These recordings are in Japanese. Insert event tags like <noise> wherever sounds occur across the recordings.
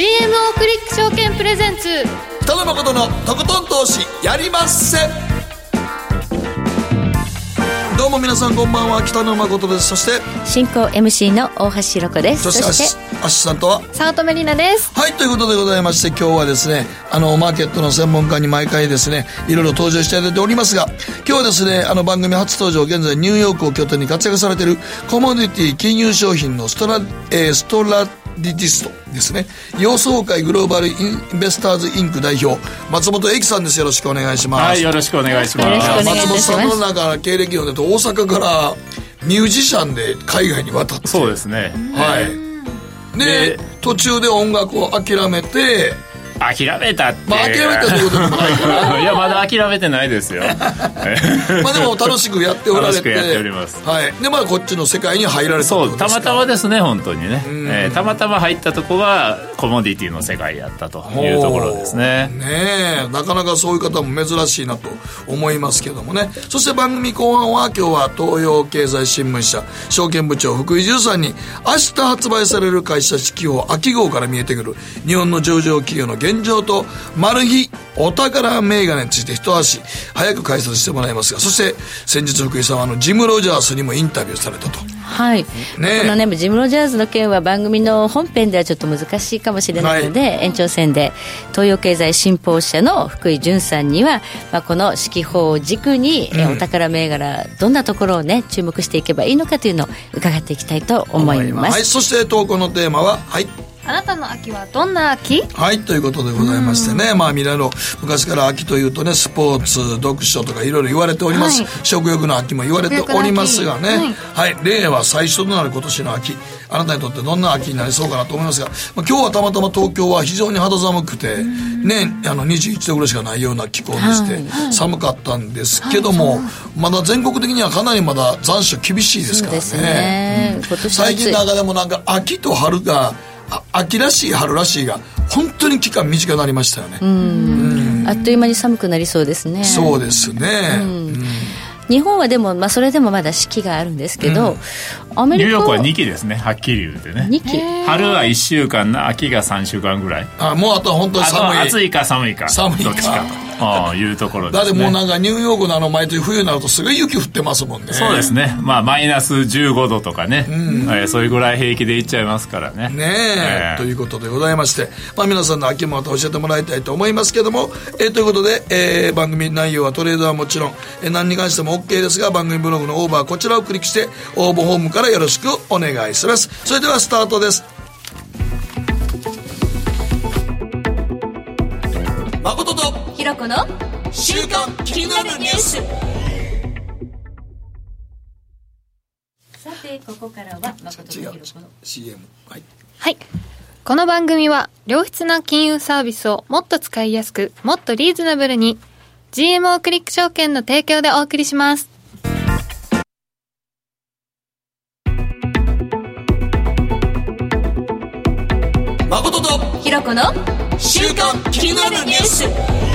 GMO クリック証券プレゼンツ。北野誠のとことん投資やりまっせ。どうも皆さんこんばんは。北野誠です。そして進行 MC の大橋ろ子です。そしてアシアシスタントは？早乙女里奈です。はい。ということでございまして今日はですねあのマーケットの専門家に毎回ですねいろいろ登場していただいておりますが今日はですねあの番組初登場現在ニューヨークを拠点に活躍されているコモディティ金融商品のストラ,、えー、ストラディティストですね。洋総会グローバルインベスターズインク代表松本英樹さんです。よろしくお願いします。はいよろしくお願いします。松本さんの中経歴をねと大阪からミュージシャンで海外に渡って。そうですね。はい。で途中で音楽を諦めて諦めたってまあ諦めたということでもないから。いやまだ諦めてないですよ。<laughs> まあでも楽しくやっておられて。楽しくやっておりますはい。でまあこっちの世界に入られたそうたまたまですね本当にね、えー、たまたま入ったとこはコモディティの世界やったというところですね。ねえ。なかなかそういう方も珍しいなと思いますけどもね。そして番組後半は今日は東洋経済新聞社証券部長福井十さんに明日発売される会社指揮法秋号から見えてくる日本の上場企業の現状とマル秘お宝銘柄について一足早く解説してもらいますがそして先日福井さんはあのジム・ロジャースにもインタビューされたと。はい、ね、このねジム・ロジャーズの件は番組の本編ではちょっと難しいかもしれないので、はい、延長戦で東洋経済新報社の福井潤さんには、まあ、この指揮法を軸に、うん、お宝銘柄どんなところをね注目していけばいいのかというのを伺っていきたいと思います、はい、そして投稿のテーマははい。あなたの秋はどんな秋？はいということでございましてね。まあ未来の昔から秋というとねスポーツ読書とかいろいろ言われております、はい、食欲の秋も言われておりますがね。はい、はい、令和最初となる今年の秋。あなたにとってどんな秋になりそうかなと思いますが、まあ、今日はたまたま東京は非常に肌寒くてねあの21度ぐらいしかないような気候でして、はい、寒かったんですけども、まだ全国的にはかなりまだ残暑厳しいですからね、ね。うん、最近の中でもなんか秋と春が秋らしい春らしいが本当に期間短くなりましたよね。うん。あっという間に寒くなりそうですね。そうですね、日本はでも、まあ、それでもまだ四季があるんですけど、うん、アメリカニューヨークは2期ですねはっきり言うてね。2期。春は1週間秋が3週間ぐらい。あもうあとは本当に寒い。暑いか寒いか。寒いか。どっちか。とああいうところです、ね、だってもうなんかニューヨークのあの毎年冬になるとすごい雪降ってますもんね。そうですね。まあマイナス15度とかね、うん、えー、そういうぐらい平気でいっちゃいますからね。ねえ、えー、ということでございまして、まあ、皆さんの秋もまた教えてもらいたいと思いますけども、えー、ということで、えー、番組内容はトレードはもちろん、えー、何に関しても OK ですが番組ブログのオーバーこちらをクリックして応募ホームからよろしくお願いします。それではスタートです誠とひろこの週刊気になるニュース。さてここからは誠とひろこの。CM はい、はい、この番組は良質な金融サービスをもっと使いやすくもっとリーズナブルに GMO クリック証券の提供でお送りします。誠とひろこの週刊気になるニュース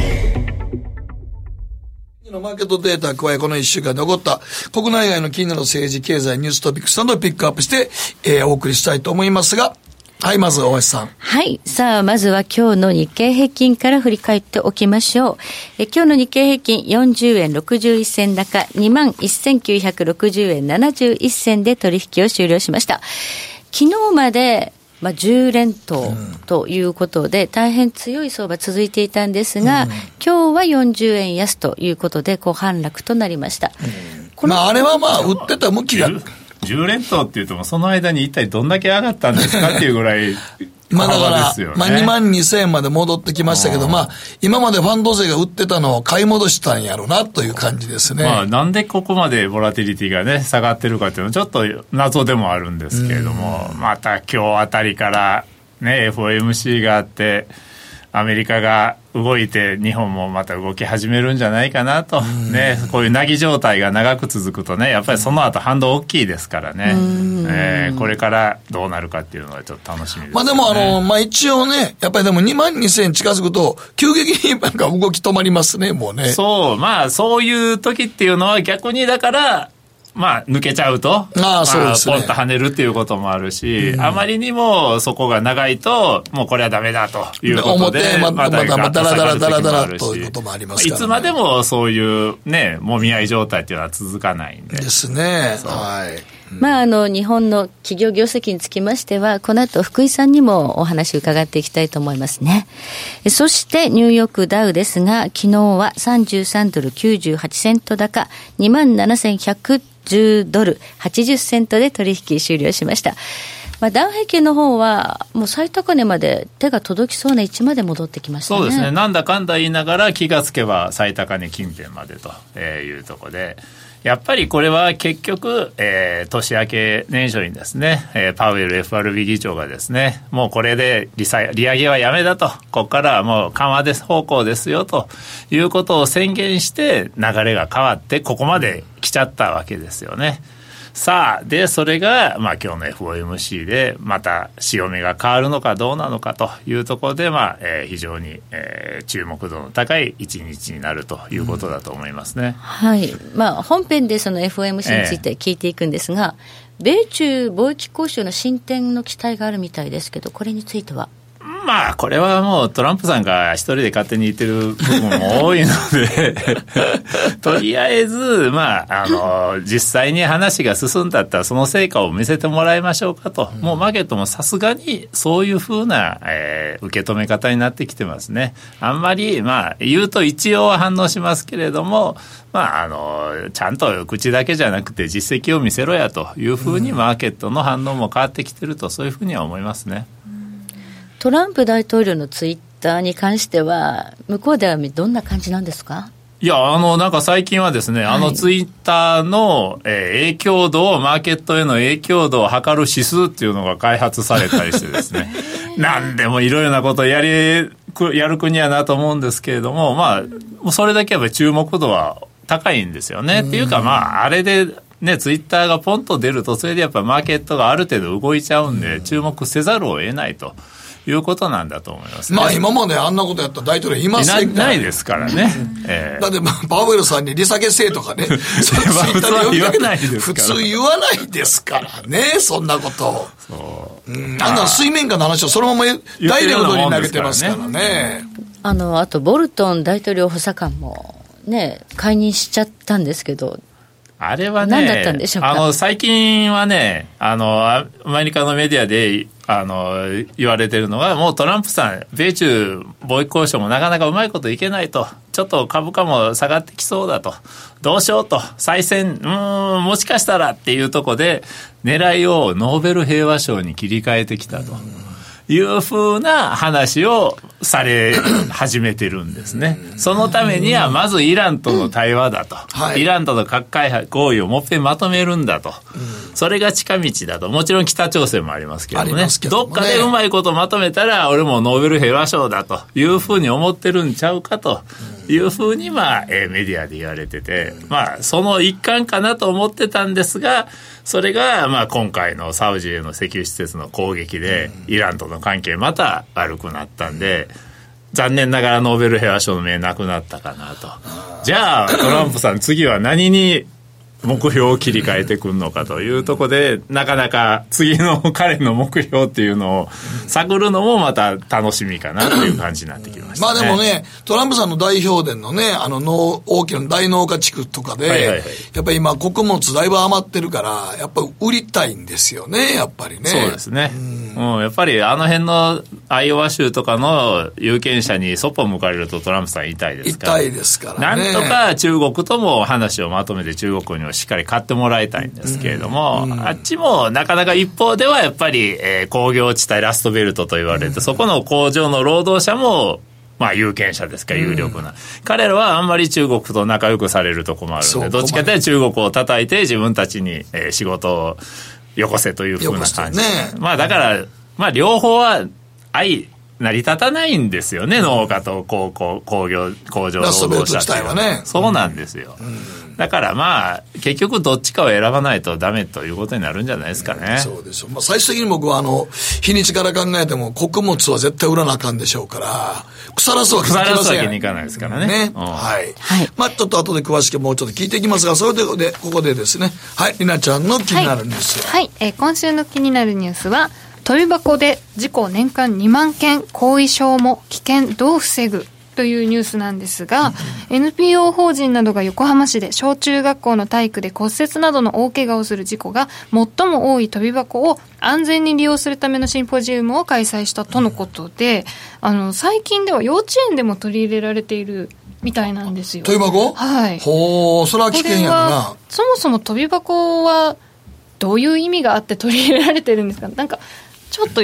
のマーケットデータ加えこの1週間で起こった国内外の気になる政治、経済、ニューストピックスなどをピックアップして、えー、お送りしたいと思いますが、はい、まず大橋さん。はい。さあ、まずは今日の日経平均から振り返っておきましょう。え今日の日経平均40円61銭高、21,960円71銭で取引を終了しました。昨日までまあ、10連投ということで、大変強い相場続いていたんですが、うん、今日は40円安ということで、こう反落となりました。うん、まあ、あれはまあ、売ってた向きが。10連投っていうと、その間に一体どんだけ上がったんですかっていうぐらいまあだから、ね、まあ2万2000円まで戻ってきましたけど、まあ今までファンド勢が売ってたのを買い戻したんやろうなという感じですね。まあなんでここまでボラティリティがね、下がってるかっていうのはちょっと謎でもあるんですけれども、また今日あたりからね、FOMC があって、アメリカが動いて日本もまた動き始めるんじゃないかなと、ね、こういうなぎ状態が長く続くとねやっぱりその後反動大きいですからね、えー、これからどうなるかっていうのはちょっと楽しみです、ね、まあでもあの、まあ一応ねやっぱりでも2万2000円近づくと急激になんか動き止まりますねもうね。そうまあそういう時っていうのは逆にだからまあ、抜けちゃうと、ああそうですねポンと跳ねるっていうこともあるし、あまりにもそこが長いと、もうこれはダメだということで、で表ままたまたダラダラダラダラガッということもありますからねいつまでもそういうね、もみ合い状態っていうのは続かないんで。ですね。はい。まあ、あの、日本の企業業績につきましては、この後、福井さんにもお話伺っていきたいと思いますね。えそして、ニューヨークダウですが、昨日は33ドル98セント高、27,110ドル80セントで取引終了しました。まあ、ダウ平均の方は、もう最高値まで手が届きそうな位置まで戻ってきましたね。そうですね、なんだかんだ言いながら気がつけば最高値近辺までというところで、やっぱりこれは結局、えー、年明け年初にですね、えー、パウエル FRB 議長がですね、もうこれで利下利上げはやめだと、ここからはもう緩和です方向ですよということを宣言して流れが変わってここまで来ちゃったわけですよね。さあ、で、それが、まあ今日の FOMC で、また潮目が変わるのかどうなのかというところで、まあ、えー非常に、えー注目度の高い一日になるということだと思いますね。はい。まあ、本編でその FOMC について聞いていくんですが、米中貿易交渉の進展の期待があるみたいですけど、これについては？まあ、これはもうトランプさんが一人で勝手に言ってる部分も多いので、<laughs> とりあえず、まあ、あの、実際に話が進んだったらその成果を見せてもらいましょうかと。もうマーケットもさすがにそういうふうな、えー受け止め方になってきてますね。あんまり、まあ、言うと一応は反応しますけれども、まあ、あの、ちゃんと口だけじゃなくて実績を見せろやというふうにマーケットの反応も変わってきてると、そういうふうには思いますね。トランプ大統領のツイッターに関しては、向こうではどんな感じなんですか？いや、あの、なんか最近はですね、あのツイッターの、えー影響度を、マーケットへの影響度を測る指数っていうのが開発されたりしてですね、<laughs> なんでもいろいろなことをやり、くやる国やなと思うんですけれども、まあ、それだけやっぱり注目度は高いんですよね。っていうか、まあ、あれで、ね、ツイッターがポンと出ると、それでやっぱりマーケットがある程度動いちゃうんで、注目せざるを得ないということなんだと思います、ね。まあ今まであんなことやった大統領いませなんからないですからね。ええだって、まあ、パウエルさんに利下げせえとかね、そうツイッターで呼びかけた普通言わないですからね、そんなこと。そううん、あんな水面下の話をそのままダイレクトに投げてますからね。あの、あと、ボルトン大統領補佐官も、ね、解任しちゃったんですけど、あれはね、何だったんでしょうか？あの、最近はね、あの、アメリカのメディアで、あの、言われてるのは、もうトランプさん、米中貿易交渉もなかなかうまいこといけないと、ちょっと株価も下がってきそうだと、どうしようと、再選、うーん、もしかしたらっていうとこで、狙いをノーベル平和賞に切り替えてきたと。いうふうな話をされ始めてるんですね。そのためには、まずイランとの対話だと。はいイランとの核開発合意をもっぺんまとめるんだと。それが近道だと。もちろん北朝鮮もありますけどね。どもねどっかでうまいことまとめたら、俺もノーベル平和賞だというふうに思ってるんちゃうかというふうに、まあ、えーメディアで言われてて、まあ、その一環かなと思ってたんですが、それが、まあ、今回のサウジへの石油施設の攻撃で、イランとの関係また悪くなったんで、残念ながらノーベル平和賞の名なくなったかなと。じゃあ、トランプさん次は何に目標を切り替えてくるのかというところで、なかなか次の <laughs> 彼の目標っていうのを探るのもまた楽しみかなという感じになってきました、まあでもね、トランプさんの代表伝のね、あの農、大きな大農家地区とかで、はいはいはいやっぱり今穀物だいぶ余ってるから、やっぱ売りたいんですよね、やっぱりね。そうですね。うん、やっぱりあの辺のアイオワ州とかの有権者にそっぽ向かれるとトランプさん痛いですから。痛いですからねなんとか中国とも話をまとめて中国にもしっかり買ってもらいたいんですけれども、あっちもなかなか一方ではやっぱり、えー工業地帯ラストベルトと言われて、そこの工場の労働者もまあ有権者ですから有力な、彼らはあんまり中国と仲良くされるとこもあるのでどっちかというと中国を叩いて自分たちに、えー仕事をよこせというふうな感じ、ね。まあだから、まあ両方は愛成り立たないんですよね、農家と工工工業工場労働者っていうは。ね。そうなんですよ、だからまあ結局どっちかを選ばないとダメということになるんじゃないですかね、そうですよ、まあ、最終的に僕はあの日にちから考えても穀物は絶対売らなあかんでしょうから腐らすわけにいきません。腐らすわけにいかないですからね。ね、うん、はい、はい、まあちょっと後で詳しくもうちょっと聞いていきますがそれででここでですね。はい。りなちゃんの気になるニュース。はい、はい、えー、今週の気になるニュースは飛び箱で事故年間2万件後遺症も危険どう防ぐというニュースなんですが、NPO 法人などが横浜市で小中学校の体育で骨折などの大怪我をする事故が最も多い飛び箱を安全に利用するためのシンポジウムを開催したとのことで、あの、最近では幼稚園でも取り入れられているみたいなんですよ。飛び箱？はい。ほう、それは危険やな。そもそも飛び箱はどういう意味があって取り入れられてるんですか？なんかちょっと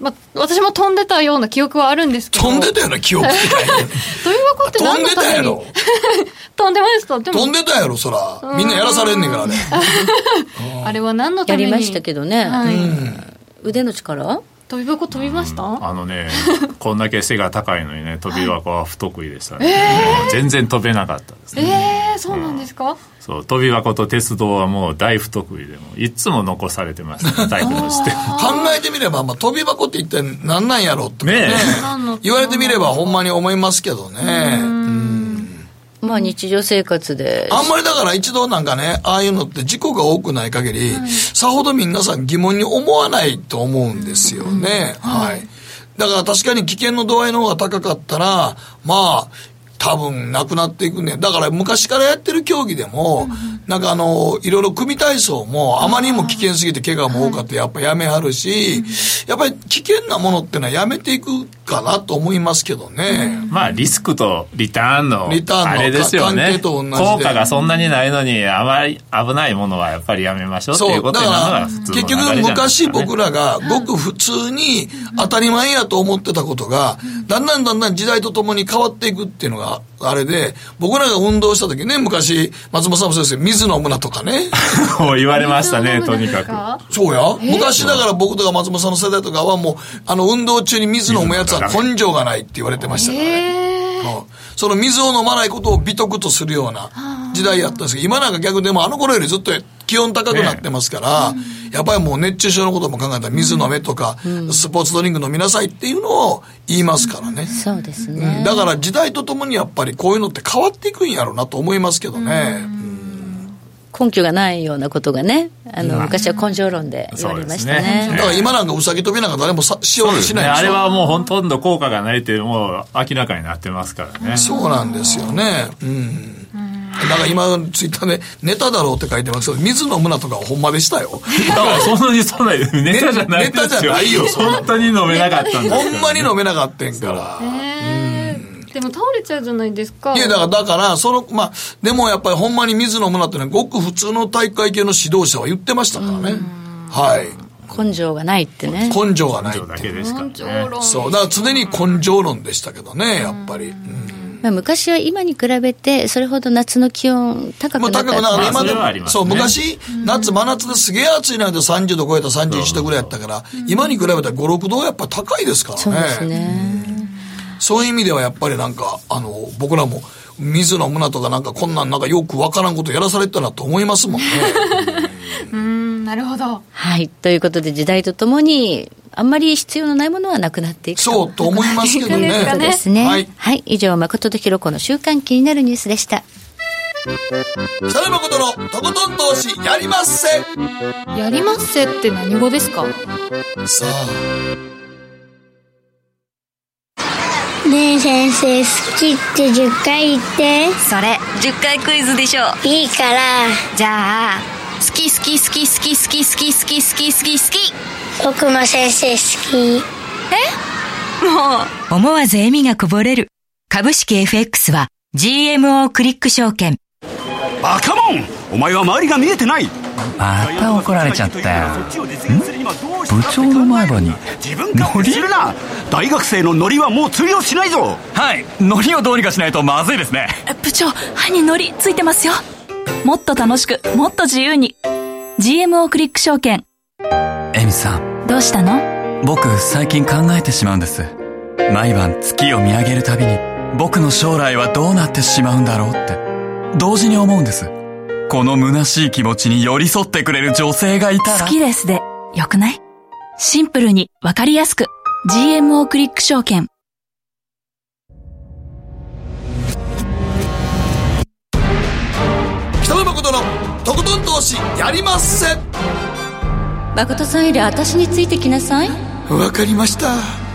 まあ、私も飛んでたような記憶はあるんですけど。飛んでたような記憶って <laughs> 飛び箱って何のために？飛んでたやろ。<laughs> 飛んでましたでも。飛んでたやろ、そら。みんなやらされんねんからね。<laughs> あれは何のために？やりましたけどね。はい、腕の力？飛び箱飛びました、うん、あのね <laughs> こんだけ背が高いのにね飛び箱は不得意でしたね、えー、全然飛べなかったですね。えー、そうなんですか、うん、そう飛び箱と鉄道はもう大不得意でもいつも残されてました、ね、タイプとして。考えてみれば、まあ、飛び箱って一体何なんやろってねね言われてみればほんまに思いますけどね。うんまあ日常生活で。あんまりだから一度なんかね、ああいうのって事故が多くない限り、はい、さほど皆さん疑問に思わないと思うんですよね。うん、はい。だから確かに危険の度合いの方が高かったら、まあ、多分なくなっていくね。だから昔からやってる競技でも、なんかあの、いろいろ組体操もあまりにも危険すぎて怪我も多かったやっぱやめはるし、やっぱり危険なものってのはやめていくかなと思いますけどね。まあリスクとリターンの、リターンのあれですよね。効果がそんなにないのに、あまり危ないものはやっぱりやめましょうっていうことになるのが普通の、ね、結局昔僕らがごく普通に当たり前やと思ってたことが、だんだんだんだん時代とともに変わっていくっていうのがあれで、僕らが運動した時ね、昔、松本さんもそうです飲むなとかね。<laughs> もう言われましたね、とにかく。そうや。昔だから僕とか松本さんの世代とかはもう、あの、運動中に水飲むやつは根性がないって言われてましたからね。その水を飲まないことを美徳とするような時代やったんですけど、今なんか逆でもあの頃よりずっと気温高くなってますから、ね、やっぱりもう熱中症のことも考えたら水飲めとか、うん、スポーツドリンク飲みなさいっていうのを言いますからね。そうですね、だから時代とともにやっぱりこういうのって変わっていくんやろうなと思いますけどね。根拠がないようなことがね、あの、昔は根性論で言われましたね。ねだから今なんかうさぎ跳びなんか誰もさしようとしないでしょ、ね、あれはもうほとんど効果がないってもう明らかになってますからね。そうなんですよね。うん。なんか今、ツイッターで、ネタだろうって書いてますけど、水飲むなとかほんまでしたよ。だからそんなにそんな、ネタじゃないですよ。ネタじゃないよ。本当に飲めなかったんですほんまに飲めなかったんから。でも倒れちゃうじゃないですか。いや、だから、だから、その、まあ、でもやっぱりほんまに水飲むなってね、ごく普通の大会系の指導者は言ってましたからね。はい。根性がないってね。根性がない。根性だけですから、ね。そう。だから常に根性論でしたけどね、やっぱり。うんまあ、昔は今に比べて、それほど夏の気温高くなった、まあ、今でも、ね、そう、昔、夏、真夏ですげえ暑いなんて30度超えた31度ぐらいやったから、今に比べたら5、6度はやっぱり高いですからね。そうですね。そういう意味ではやっぱりなんか、あの、僕らも、水飲むなとかなんかこんなんなんかよくわからんことやらされてたなと思いますもんね。<laughs> うん、なるほど。はい。ということで時代とともに、あんまり必要のないものはなくなっていくそうと思いますけどね。そうですね。はい。はい。以上、誠とひろ子の週間気になるニュースでした。北野誠のとことん投資やりまっせやりまっせって何語ですか？さあ。ねえ先生好きって10回言って。それ10回クイズでしょいいから。じゃあ好き好き好き好き好き好き好き好き好き好き。僕も先生好き。え？もう。思わず笑みがこぼれる。株式 FX は GMO クリック証券。バカモン!お前は周りが見えてないまた怒られちゃったよ。部長の前歯に。ノリするな！大学生のノリはもう通用しないぞ！はい。ノリをどうにかしないとまずいですね。部長歯にノリついてますよ。もっと楽しくもっと自由に。GMO クリック証券。エミさん。どうしたの？僕最近考えてしまうんです。毎晩月を見上げるたびに僕の将来はどうなってしまうんだろうって。同時に思うんですこの虚しい気持ちに寄り添ってくれる女性がいたら好きですで、よくない？シンプルにわかりやすく。GMO クリック証券。北野誠のとことん投資やりまっせ誠さんより私についてきなさい。わかりました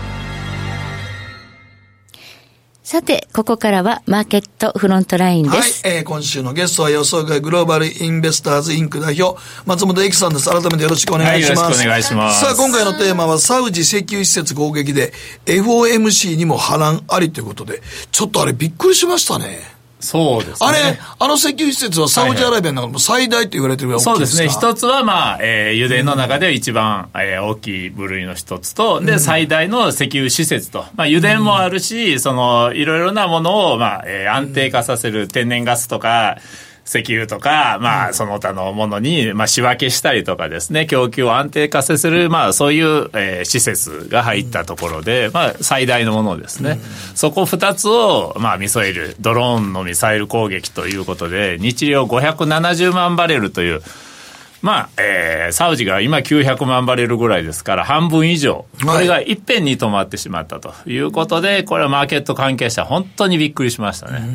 さて、ここからはマーケットフロントラインではいす。、えー今週のゲストは予想外グローバルインベスターズインク代表、松本英樹さんです。改めてよろしくお願いします。はいよろしくお願いしますさあ、今回のテーマは、サウジ石油施設攻撃で、FOMC にも波乱ありということで、ちょっとあれびっくりしましたね。そうですね。あれ、あの石油施設はサウジアラビアの中でも最大と言われてるぐらいそうで大きいですすかね。一つは、まあ、えー油田の中では一番、えー大きい部類の一つと、で、最大の石油施設と。まあ、油田もあるし、その、いろいろなものを、まあ、えー安定化させる天然ガスとか、石油とか、まあ、その他のものに、まあ、仕分けしたりとかですね、供給を安定化させる、まあ、そういう、えー施設が入ったところで、まあ、最大のものですね。そこ二つを、まあ、ミサイル、ドローンのミサイル攻撃ということで、日量570万バレルという、まあ、えーサウジが今900万バレルぐらいですから、半分以上、これがいっぺんに止まってしまったということで、これはマーケット関係者、本当にびっくりしましたね。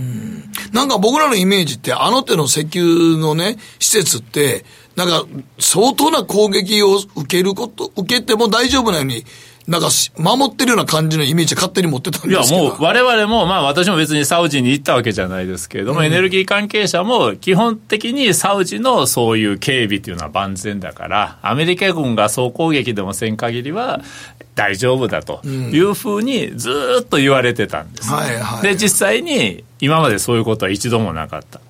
なんか僕らのイメージって、あの手の石油のね、施設って、なんか相当な攻撃を受けること、受けても大丈夫なように、なんかし守ってるような感じのイメージ勝手に持ってたんいや、ですけど。もう我々も、まあ私も別にサウジに行ったわけじゃないですけれども、エネルギー関係者も基本的にサウジのそういう警備っていうのは万全だから、アメリカ軍が総攻撃でもせん限りは大丈夫だというふうにずーっと言われてたんです。はいはいで、実際に今までそういうことは一度もなかった。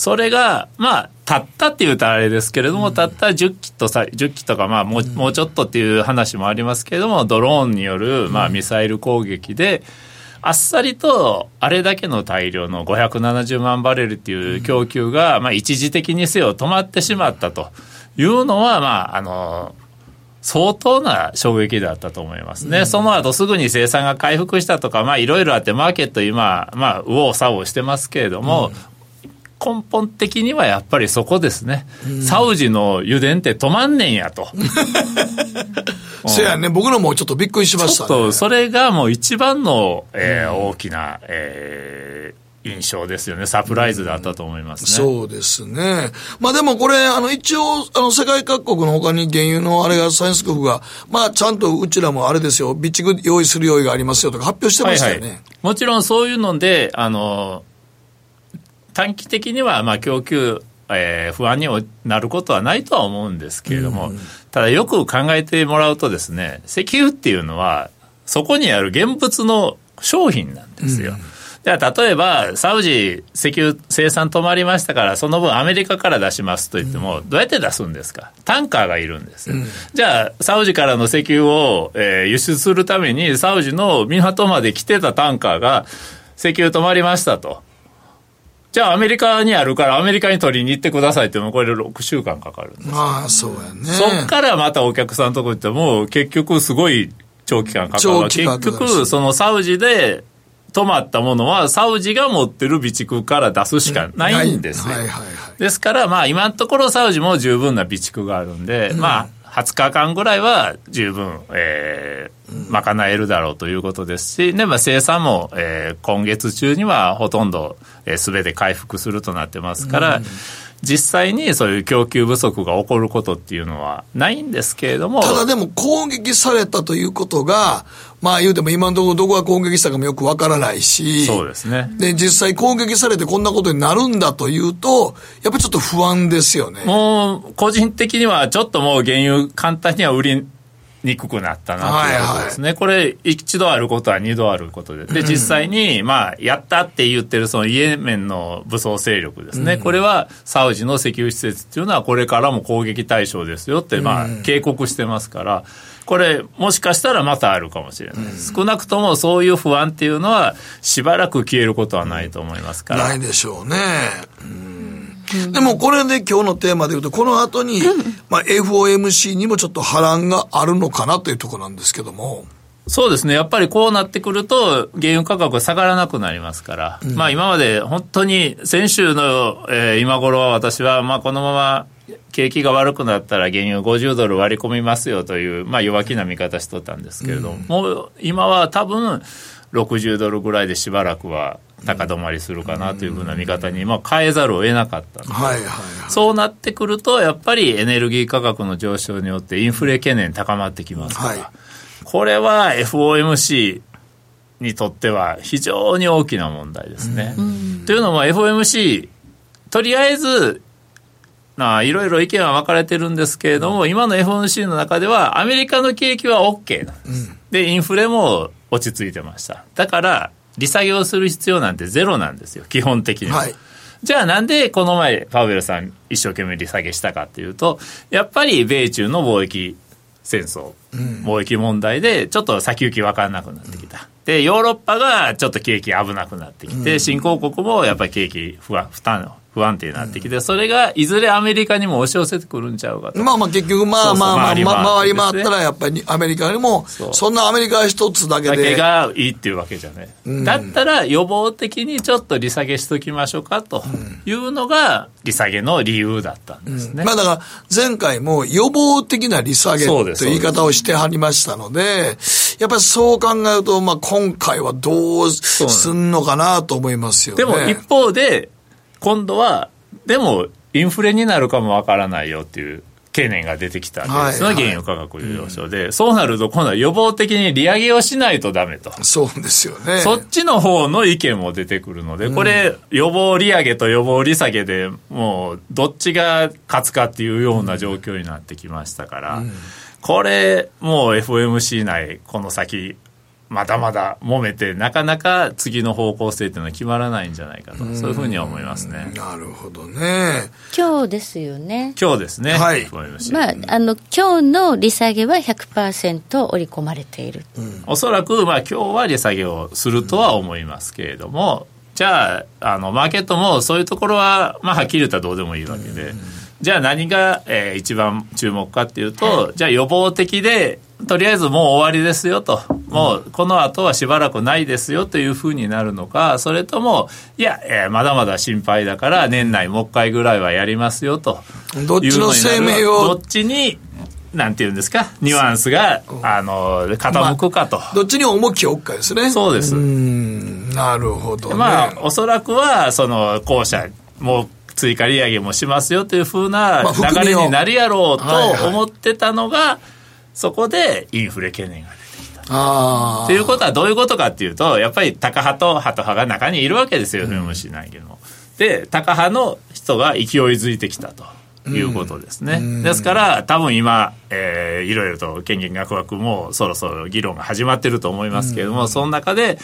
それが、まあ、たったって言うとあれですけれども、たった10機とさ、10機とか、まあもう、もうちょっとっていう話もありますけれども、ドローンによる、まあ、ミサイル攻撃で、あっさりと、あれだけの大量の570万バレルっていう供給が、まあ、一時的にせよ止まってしまったと。いうのは、まあ、あの、相当な衝撃だったと思いますね。その後すぐに生産が回復したとか、まあいろいろあってマーケット今、まあ右往左往してますけれども、根本的にはやっぱりそこですね。サウジの油田って止まんねんやと。<laughs> せやね、僕らもちょっとびっくりしましちょたね。っとそれがもう一番の、えー大きな、えー印象ですよね。サプライズだったと思いますね。そうですね。まあでもこれ、あの、一応、あの、世界各国の他に原油のあれが、サイエンス国が、まあちゃんとうちらもあれですよ、備蓄用意する用意がありますよとか発表してましたよね。はいはい、もちろんそういうので、あの、短期的には、まあ、供給、えー不安になることはないとは思うんですけれども、ただよく考えてもらうとですね、石油っていうのは、そこにある現物の商品なんですよ。じゃあ、例えば、サウジ石油生産止まりましたから、その分アメリカから出しますと言っても、どうやって出すんですか？タンカーがいるんですよ。じゃあ、サウジからの石油を、えー輸出するために、サウジの港まで来てたタンカーが、石油止まりましたと。じゃあ、アメリカにあるから、アメリカに取りに行ってくださいっても、これ6週間かかるんです。まあ、そうやね。そっからまたお客さんのとこ行っても、結局すごい長期間かかる。結局、そのサウジで止まったものは、サウジが持ってる備蓄から出すしかないんですよ。はいはいはい。ですから、まあ、今のところサウジも十分な備蓄があるんで、まあ、20日間ぐらいは十分、えー、賄えるだろうということですし、で、まあ、生産も、えー、今月中にはほとんど、えー、全て回復するとなってますから、実際にそういう供給不足が起こることっていうのはないんですけれども、ただでも攻撃されたということが、まあ言うても今のところどこが攻撃したかもよくわからないし、そうですね。で、実際攻撃されてこんなことになるんだというと、やっぱりちょっと不安ですよね。もう、個人的にはちょっともう原油簡単には売りにくくなったなということですね。これ、一度あることは二度あることで。で、実際に、まあ、やったって言ってるそのイエメンの武装勢力ですね。これは、サウジの石油施設っていうのはこれからも攻撃対象ですよって、まあ、警告してますから、これ、もしかしたらまたあるかもしれない。少なくともそういう不安っていうのは、しばらく消えることはないと思いますから。ないでしょうね。うんでもこれで今日のテーマで言うと、この後に、まあ FOMC にもちょっと波乱があるのかなというところなんですけども。そうですね。やっぱりこうなってくると、原油価格が下がらなくなりますから、うん、まあ今まで本当に先週の、えー、今頃は私は、まあこのまま景気が悪くなったら原油50ドル割り込みますよという、まあ弱気な見方しとったんですけれども、うん、もう今は多分60ドルぐらいでしばらくは高止まりするかなというふうな見方に、まあ、変えざるを得なかった。はいはいはい、そうなってくると、やっぱりエネルギー価格の上昇によってインフレ懸念高まってきますから、はい、これは FOMC にとっては非常に大きな問題ですね。うん、というのも FOMC、とりあえず、いろいろ意見は分かれてるんですけれども、今の FOMC の中では、アメリカの景気は OK なんです。うん、で、インフレも落ち着いてました。だから、利下げをする必要なんてゼロなんですよ、基本的には。はいじゃあなんでこの前パウエルさん一生懸命利下げしたかっていうと、やっぱり米中の貿易戦争、貿易問題でちょっと先行き分からなくなってきた。で、ヨーロッパがちょっと景気危なくなってきて、新興国もやっぱり景気不安、負担、不安定になってきて、それがいずれアメリカにも押し寄せてくるんちゃうかと。まあまあ結局まあまあまあ、回り回ったらやっぱりアメリカにも、そんなアメリカ一つだけで。だけがいいっていうわけじゃない。うん、だったら予防的にちょっと利下げしときましょうかというのが利下げの理由だったんですね。うん、まあだから前回も予防的な利下げという言い方をしてはりましたので、やっぱりそう考えると、まあ今回はどうすんのかなと思いますよね。でも一方で、今度は、でも、インフレになるかもわからないよっていう懸念が出てきたんです。はい。はい、原油価格上昇で、うん、そうなると今度は予防的に利上げをしないとダメと。そうですよね。そっちの方の意見も出てくるので、これ、予防利上げと予防利下げでもう、どっちが勝つかっていうような状況になってきましたから、うん、これ、もう FOMC 内、この先、まだまだ揉めて、なかなか次の方向性っていうのは決まらないんじゃないかと、そういうふうには思いますね。なるほどね。今日ですよね。今日ですね。はい。まあ、あの、今日の利下げは100%織り込まれている。うん、おそらく、まあ、今日は利下げをするとは思いますけれども、じゃあ、あの、マーケットもそういうところは、まあ、はっきり言ったらどうでもいいわけで、じゃあ何が、えー、一番注目かっていうと、じゃあ予防的で、とりあえずもう終わりですよと、もうこの後はしばらくないですよというふうになるのか、それとも、いや、えー、まだまだ心配だから、年内もう一回ぐらいはやりますよと。どっちの声明を？どっちになんていうんですか、ニュアンスが、あの、傾くかと、まあ、どっちに重きを置くかですね。そうです。なるほど、ね、まあ、おそらくは、その、後者、もう追加利上げもしますよというふうな流れになるやろうと思ってたのが、そこでインフレ懸念が出てきた。ということはどういうことかっていうと、やっぱりタカ派とハト派が中にいるわけですよ、フムシ内けど。で、タカ派の人が勢いづいてきたと。いうことですね。うん、ですから、多分今、えー、いろいろと権限学枠もそろそろ議論が始まってると思いますけれども、うん、その中で、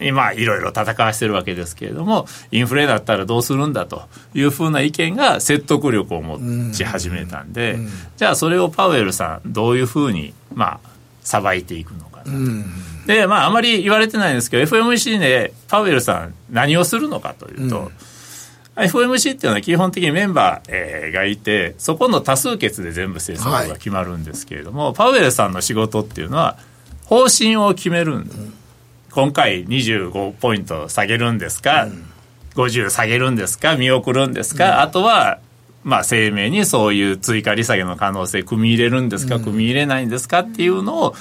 今、いろいろ戦わしてるわけですけれども、インフレだったらどうするんだというふうな意見が説得力を持ち始めたんで、うん、じゃあそれをパウエルさん、どういうふうに、まあ、さばいていくのかな。と。で、まあ、あまり言われてないんですけど、FMC でパウエルさん何をするのかというと、FOMC っていうのは基本的にメンバー、えー、がいて、そこの多数決で全部政策が決まるんですけれども、はい、パウエルさんの仕事っていうのは、方針を決めるん、うん、今回25ポイント下げるんですか、うん、50下げるんですか、見送るんですか、うん、あとは、まあ、声明にそういう追加利下げの可能性組み入れるんですか、組み入れないんですかっていうのを、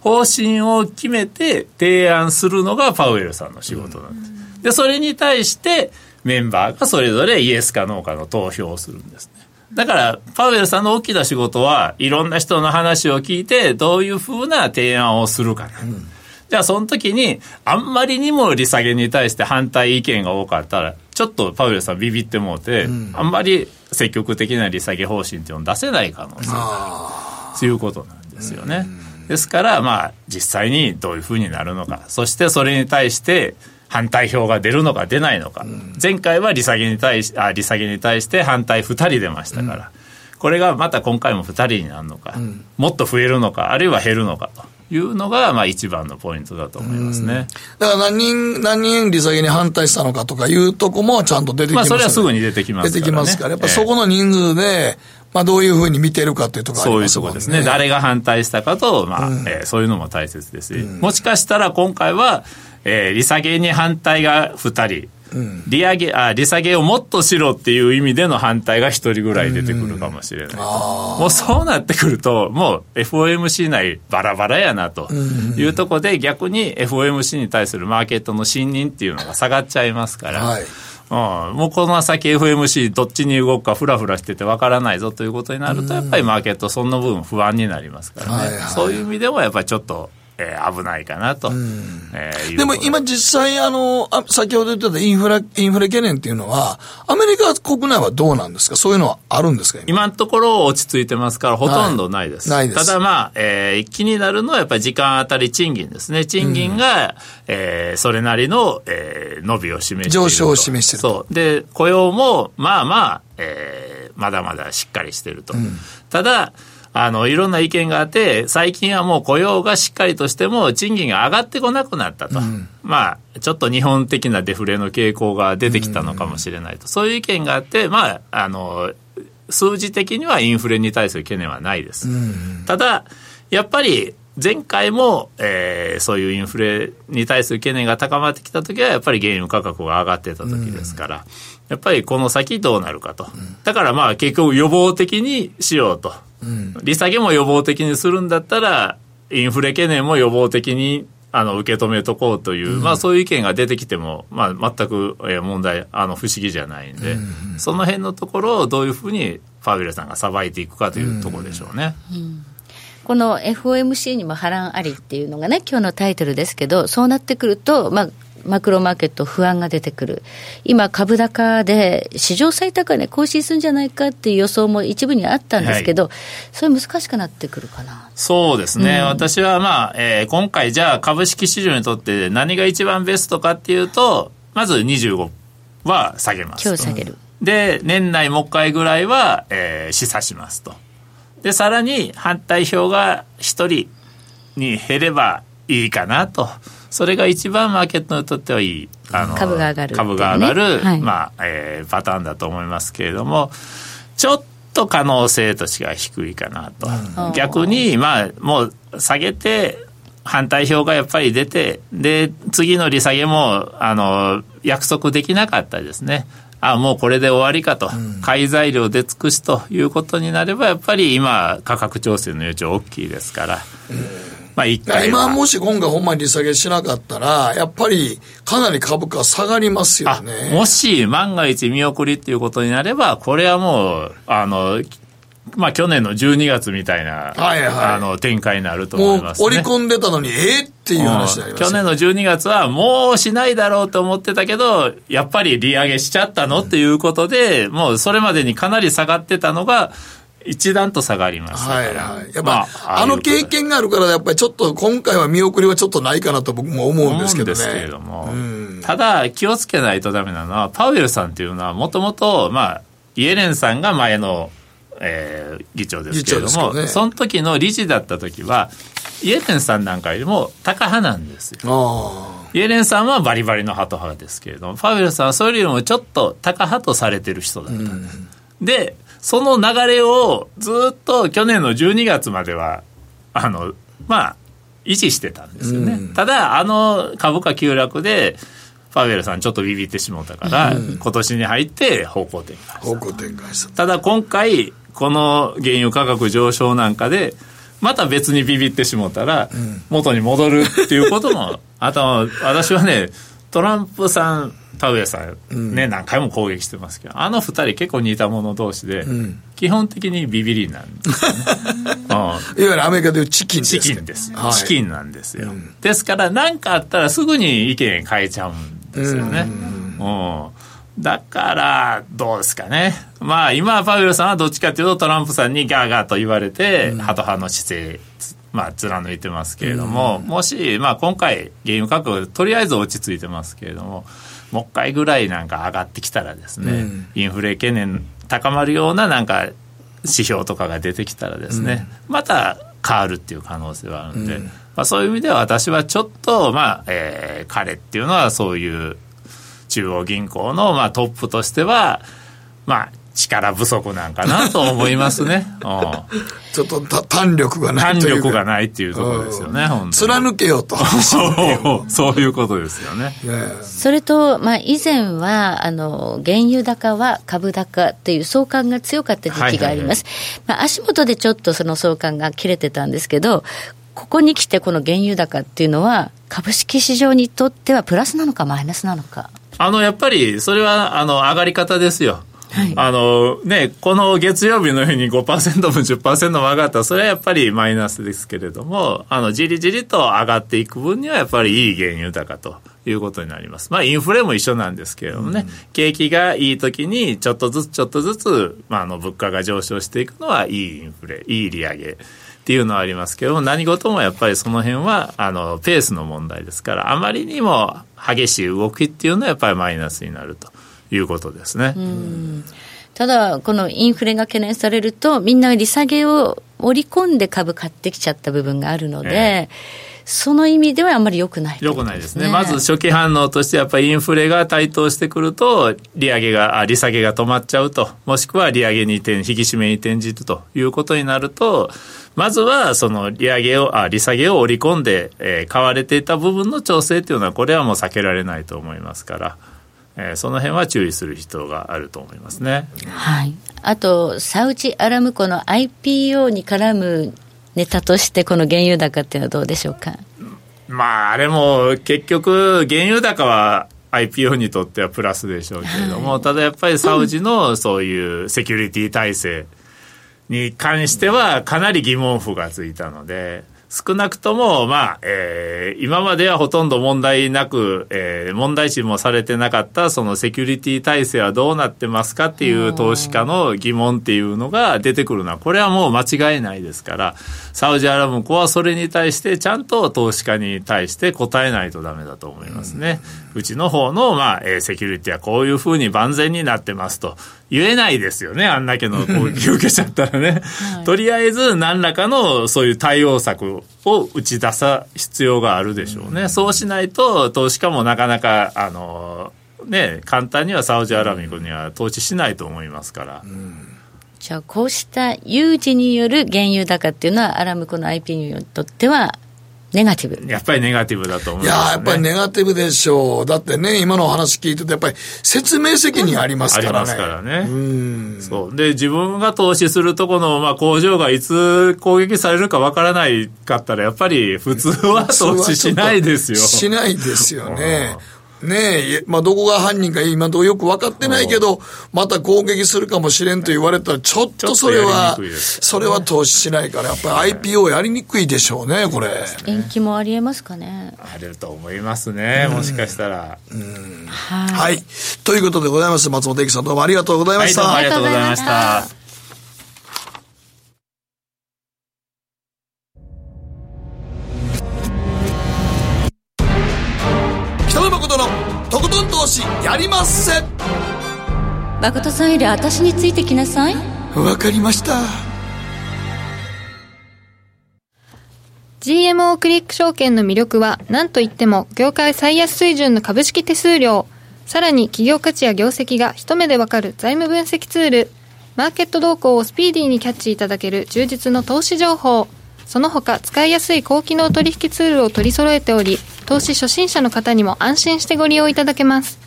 方針を決めて提案するのがパウエルさんの仕事なんです。で、それに対して、メンバーがそれぞれイエスかノーかの投票をするんですね。だから、パウエルさんの大きな仕事は、いろんな人の話を聞いて、どういうふうな提案をするかな。うん、じゃあ、その時に、あんまりにも利下げに対して反対意見が多かったら、ちょっとパウエルさんビビってもうて、うん、あんまり積極的な利下げ方針っていうのを出せない可能性がある。ということなんですよね。ですから、まあ、実際にどういうふうになるのか。そしてそれに対して、反対票が出るのか出ないのか、うん、前回は利下げに対しあ利下げに対して反対2人出ましたから、うん、これがまた今回も2人になるのか、うん、もっと増えるのかあるいは減るのかと。いうのが、まあ一番のポイントだと思いますね。だから何人、何人利下げに反対したのかとかいうとこもちゃんと出てきます、ね、まあそれはすぐに出てきますから、ね、出てきますから、やっぱそこの人数で、まあ、どういうふうに見てるかというところありますもんね。そういうところですね。誰が反対したかと、まあ、うん、えー、そういうのも大切ですし、うん、もしかしたら今回は、えー、利下げに反対が2人、利上げあ利下げをもっとしろっていう意味での反対が一人ぐらい出てくるかもしれない、もうそうなってくるともう FOMC 内バラバラやなというところで逆に FOMC に対するマーケットの信任っていうのが下がっちゃいますから、はい。うん、もうこの先 FMC どっちに動くかふらふらしててわからないぞということになるとやっぱりマーケットその分不安になりますからね、はいはい、そういう意味でもやっぱりちょっとえー、危ないかなと、えー、でも今実際あのあ、先ほど言ってたインフラ、インフレ懸念っていうのは、アメリカ国内はどうなんですか？そういうのはあるんですか？今。のところ落ち着いてますから、ほとんどないです。はい、ないです。ただまあ、えー、気になるのはやっぱり時間当たり賃金ですね。賃金が、うん、えー、それなりの、えー、伸びを示している上昇を示しているそう。で、雇用も、まあまあ、えー、まだまだしっかりしていると。うん、ただ、あの、いろんな意見があって、最近はもう雇用がしっかりとしても、賃金が上がってこなくなったと。うん、まあ、ちょっと日本的なデフレの傾向が出てきたのかもしれないと。うん、そういう意見があって、まあ、あの、数字的にはインフレに対する懸念はないです。うん、ただ、やっぱり、前回も、えー、そういうインフレに対する懸念が高まってきたときは、やっぱり原油価格が上がってたときですから、やっぱりこの先どうなるかと。だからまあ結局予防的にしようと。利下げも予防的にするんだったら、インフレ懸念も予防的にあの受け止めとこうという、うん、まあそういう意見が出てきても、まあ全く問題、あの不思議じゃないんで、うん、その辺のところをどういうふうにファウェルさんがさばいていくかというところでしょうね。うん。この FOMC にも波乱ありっていうのがね、今日のタイトルですけど、そうなってくると、まあ、マクロマーケット不安が出てくる。今、株高で史上最高値更新するんじゃないかっていう予想も一部にあったんですけど、はい、それ難しくなってくるかな。そうですね。うん、私はまあ、えー、今回じゃあ株式市場にとって何が一番ベストかっていうと、まず25は下げます今日下げる。で、年内もう一回ぐらいは、えー、示唆しますと。で、さらに反対票が1人に減ればいいかなと。それが一番マーケットにとってはいいあの株が上がる、ね、株が上がる、はい、まあえー、パターンだと思いますけれどもちょっと可能性としては低いかなと、うん、逆にまあもう下げて反対票がやっぱり出てで次の利下げもあの約束できなかったですね。あもうこれで終わりかと、うん、買い材料で尽くしということになればやっぱり今価格調整の余地大きいですから。うんまあ一回今もし今回ほんまに利下げしなかったら、やっぱりかなり株価下がりますよね。もし万が一見送りっていうことになれば、これはもう、あの、まあ去年の12月みたいな、はいはい、あの展開になると思います、ね、織り込んでたのに、えー、っていう話になります、去年の12月はもうしないだろうと思ってたけど、やっぱり利上げしちゃったの、っていうことで、もうそれまでにかなり下がってたのが、一段と下がりましたはいはい。やっぱ、まあ、あの経験があるから、やっぱりちょっと今回は見送りはちょっとないかなと僕も思うんですけどね。ですけれども、ただ気をつけないとダメなのは、パウエルさんっていうのはもともと、まあ、イエレンさんが前の、えー、議長ですけれども、ね、その時の理事だった時は、イエレンさんなんかよりも高派なんですよ。イエレンさんはバリバリのハト派ですけれども、パウエルさんはそれよりもちょっと高派とされてる人だった。うん、で、その流れをずっと去年の12月までは、あの、まあ、維持してたんですよね。うん、ただ、あの株価急落で、ファウェルさんちょっとビビってしもうたから、うん、今年に入って方向転換した。方向転換した。ただ今回、この原油価格上昇なんかで、また別にビビってしもうたら、元に戻るっていうことも、<laughs> あと私はね、トランプさん田上さんね、うん、何回も攻撃してますけどあの二人結構似た者同士で、うん、基本的にビビりなんですよね、<laughs> うん、いわゆるアメリカでいうチキンですチキンです、はい、チキンなんですよ、ですから何かあったらすぐに意見変えちゃうんですよね。うん。だから、どうですかね。まあ、今、パウエルさんはどっちかというと、トランプさんにガーガーと言われて、ハト派の姿勢まあ、貫いてますけれども、もし、まあ、今回、原油価格、とりあえず落ち着いてますけれども、もう一回ぐらいなんか上がってきたらですね、うん、インフレ懸念高まるようななんか指標とかが出てきたらですね、うん、また変わるっていう可能性はあるんで、うん、まあ、そういう意味では私はちょっと、まあえー、彼っていうのはそういう中央銀行のまあトップとしては、まあ、力不足なんかなと思いますね。ちょっと弾力がない弾力がないっていうところですよね、貫けよと。<laughs> そういうことですよね。<laughs> それと、まあ、以前は、あの、原油高は株高っていう相関が強かった時期があります。まあ、足元でちょっとその相関が切れてたんですけど、ここに来てこの原油高っていうのは、株式市場にとってはプラスなのかマイナスなのか。あの、やっぱり、それは、あの、上がり方ですよ。はい、あのね、この月曜日のように5%も10%も上がったら、それはやっぱりマイナスですけれども、あの、じりじりと上がっていく分には、やっぱりいい原油高ということになります。まあ、インフレも一緒なんですけれどもね、うん、景気がいい時に、ちょっとずつちょっとずつ、まあ、あの、物価が上昇していくのは、いいインフレ、いい利上げ。っていうのはありますけど何事もやっぱりその辺はあのペースの問題ですからあまりにも激しい動きっていうのはやっぱりマイナスになるということですね。ただ、このインフレが懸念されると、みんな利下げを織り込んで株買ってきちゃった部分があるので、えーその意味ではあんまり良くない、ね、良くないですね。まず初期反応としてやっぱりインフレが台頭してくると、利上げが、利下げが止まっちゃうと、もしくは利上げに転、引き締めに転じるということになると、まずはその利上げを、あ利下げを織り込んで、えー、買われていた部分の調整っていうのは、これはもう避けられないと思いますから。えー、その辺は注意する必要があると思いますね。はい。あと、サウジアラムコの IPO に絡むネタとして、この原油高っていうのはどうでしょうか？まあ、あれも結局、原油高は IPO にとってはプラスでしょうけれども、はい、ただやっぱりサウジのそういうセキュリティ体制に関してはかなり疑問符がついたので、少なくとも、まあ、えー、今まではほとんど問題なく、えー、問題視もされてなかった、そのセキュリティ体制はどうなってますかっていう投資家の疑問っていうのが出てくるのは、これはもう間違いないですから、サウジアラブコはそれに対して、ちゃんと投資家に対して答えないとダメだと思いますね。うちの方の、まあ、えー、セキュリティはこういうふうに万全になってますと。言えないですよね、あんだけの攻撃を受けちゃったらね。はい、とりあえず何らかのそういう対応策を打ち出す必要があるでしょうね。うん、そうしないと、投資家もなかなか、あの、ね、簡単にはサウジアラビアには投資しないと思いますから。うんじゃあ、こうした有事による原油高っていうのは、アラムコの IP にとっては、ネガティブ。やっぱりネガティブだと思う、ね、いや、やっぱりネガティブでしょう。だってね、今の話聞いてて、やっぱり説明責任ありますからね。ありますからね。うん。そう。で、自分が投資するとこの、まあ、工場がいつ攻撃されるかわからないかったら、やっぱり普通は投資しないですよ。<laughs> しないですよね。<laughs> ねえ、まあ、どこが犯人か今のところよく分かってないけど、また攻撃するかもしれんと言われたら、ちょっとそれは、それは投資しないから、やっぱり IPO やりにくいでしょうね、これ。延期もありえますかね。あると思いますね、もしかしたら。はい。ということでございます。松本駅さんどうもありがとうございました。ありがとうございました。しやりませ。ん誠さんより私についてきなさい。わかりました。GMO クリック証券の魅力は何といっても業界最安水準の株式手数料。さらに企業価値や業績が一目でわかる財務分析ツール。マーケット動向をスピーディーにキャッチいただける充実の投資情報。その他使いやすい高機能取引ツールを取り揃えており投資初心者の方にも安心してご利用いただけます。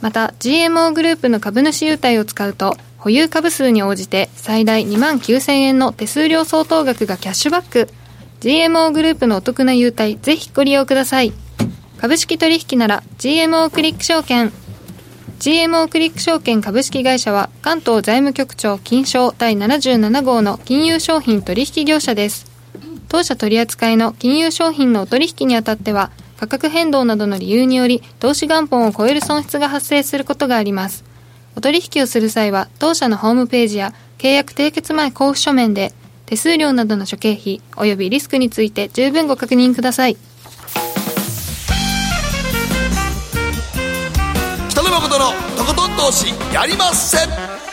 また GMO グループの株主優待を使うと保有株数に応じて最大2万9000円の手数料相当額がキャッシュバック。GMO グループのお得な優待ぜひご利用ください。株式取引なら GMO クリック証券。GMO クリック証券株式会社は関東財務局長金賞第77号の金融商品取引業者です。当社取扱いの金融商品のお取引にあたっては価格変動などの理由により投資元本を超える損失が発生することがあります。お取引をする際は当社のホームページや契約締結前交付書面で手数料などの諸経費及びリスクについて十分ご確認ください。北野誠のとことん投資やりませ。ん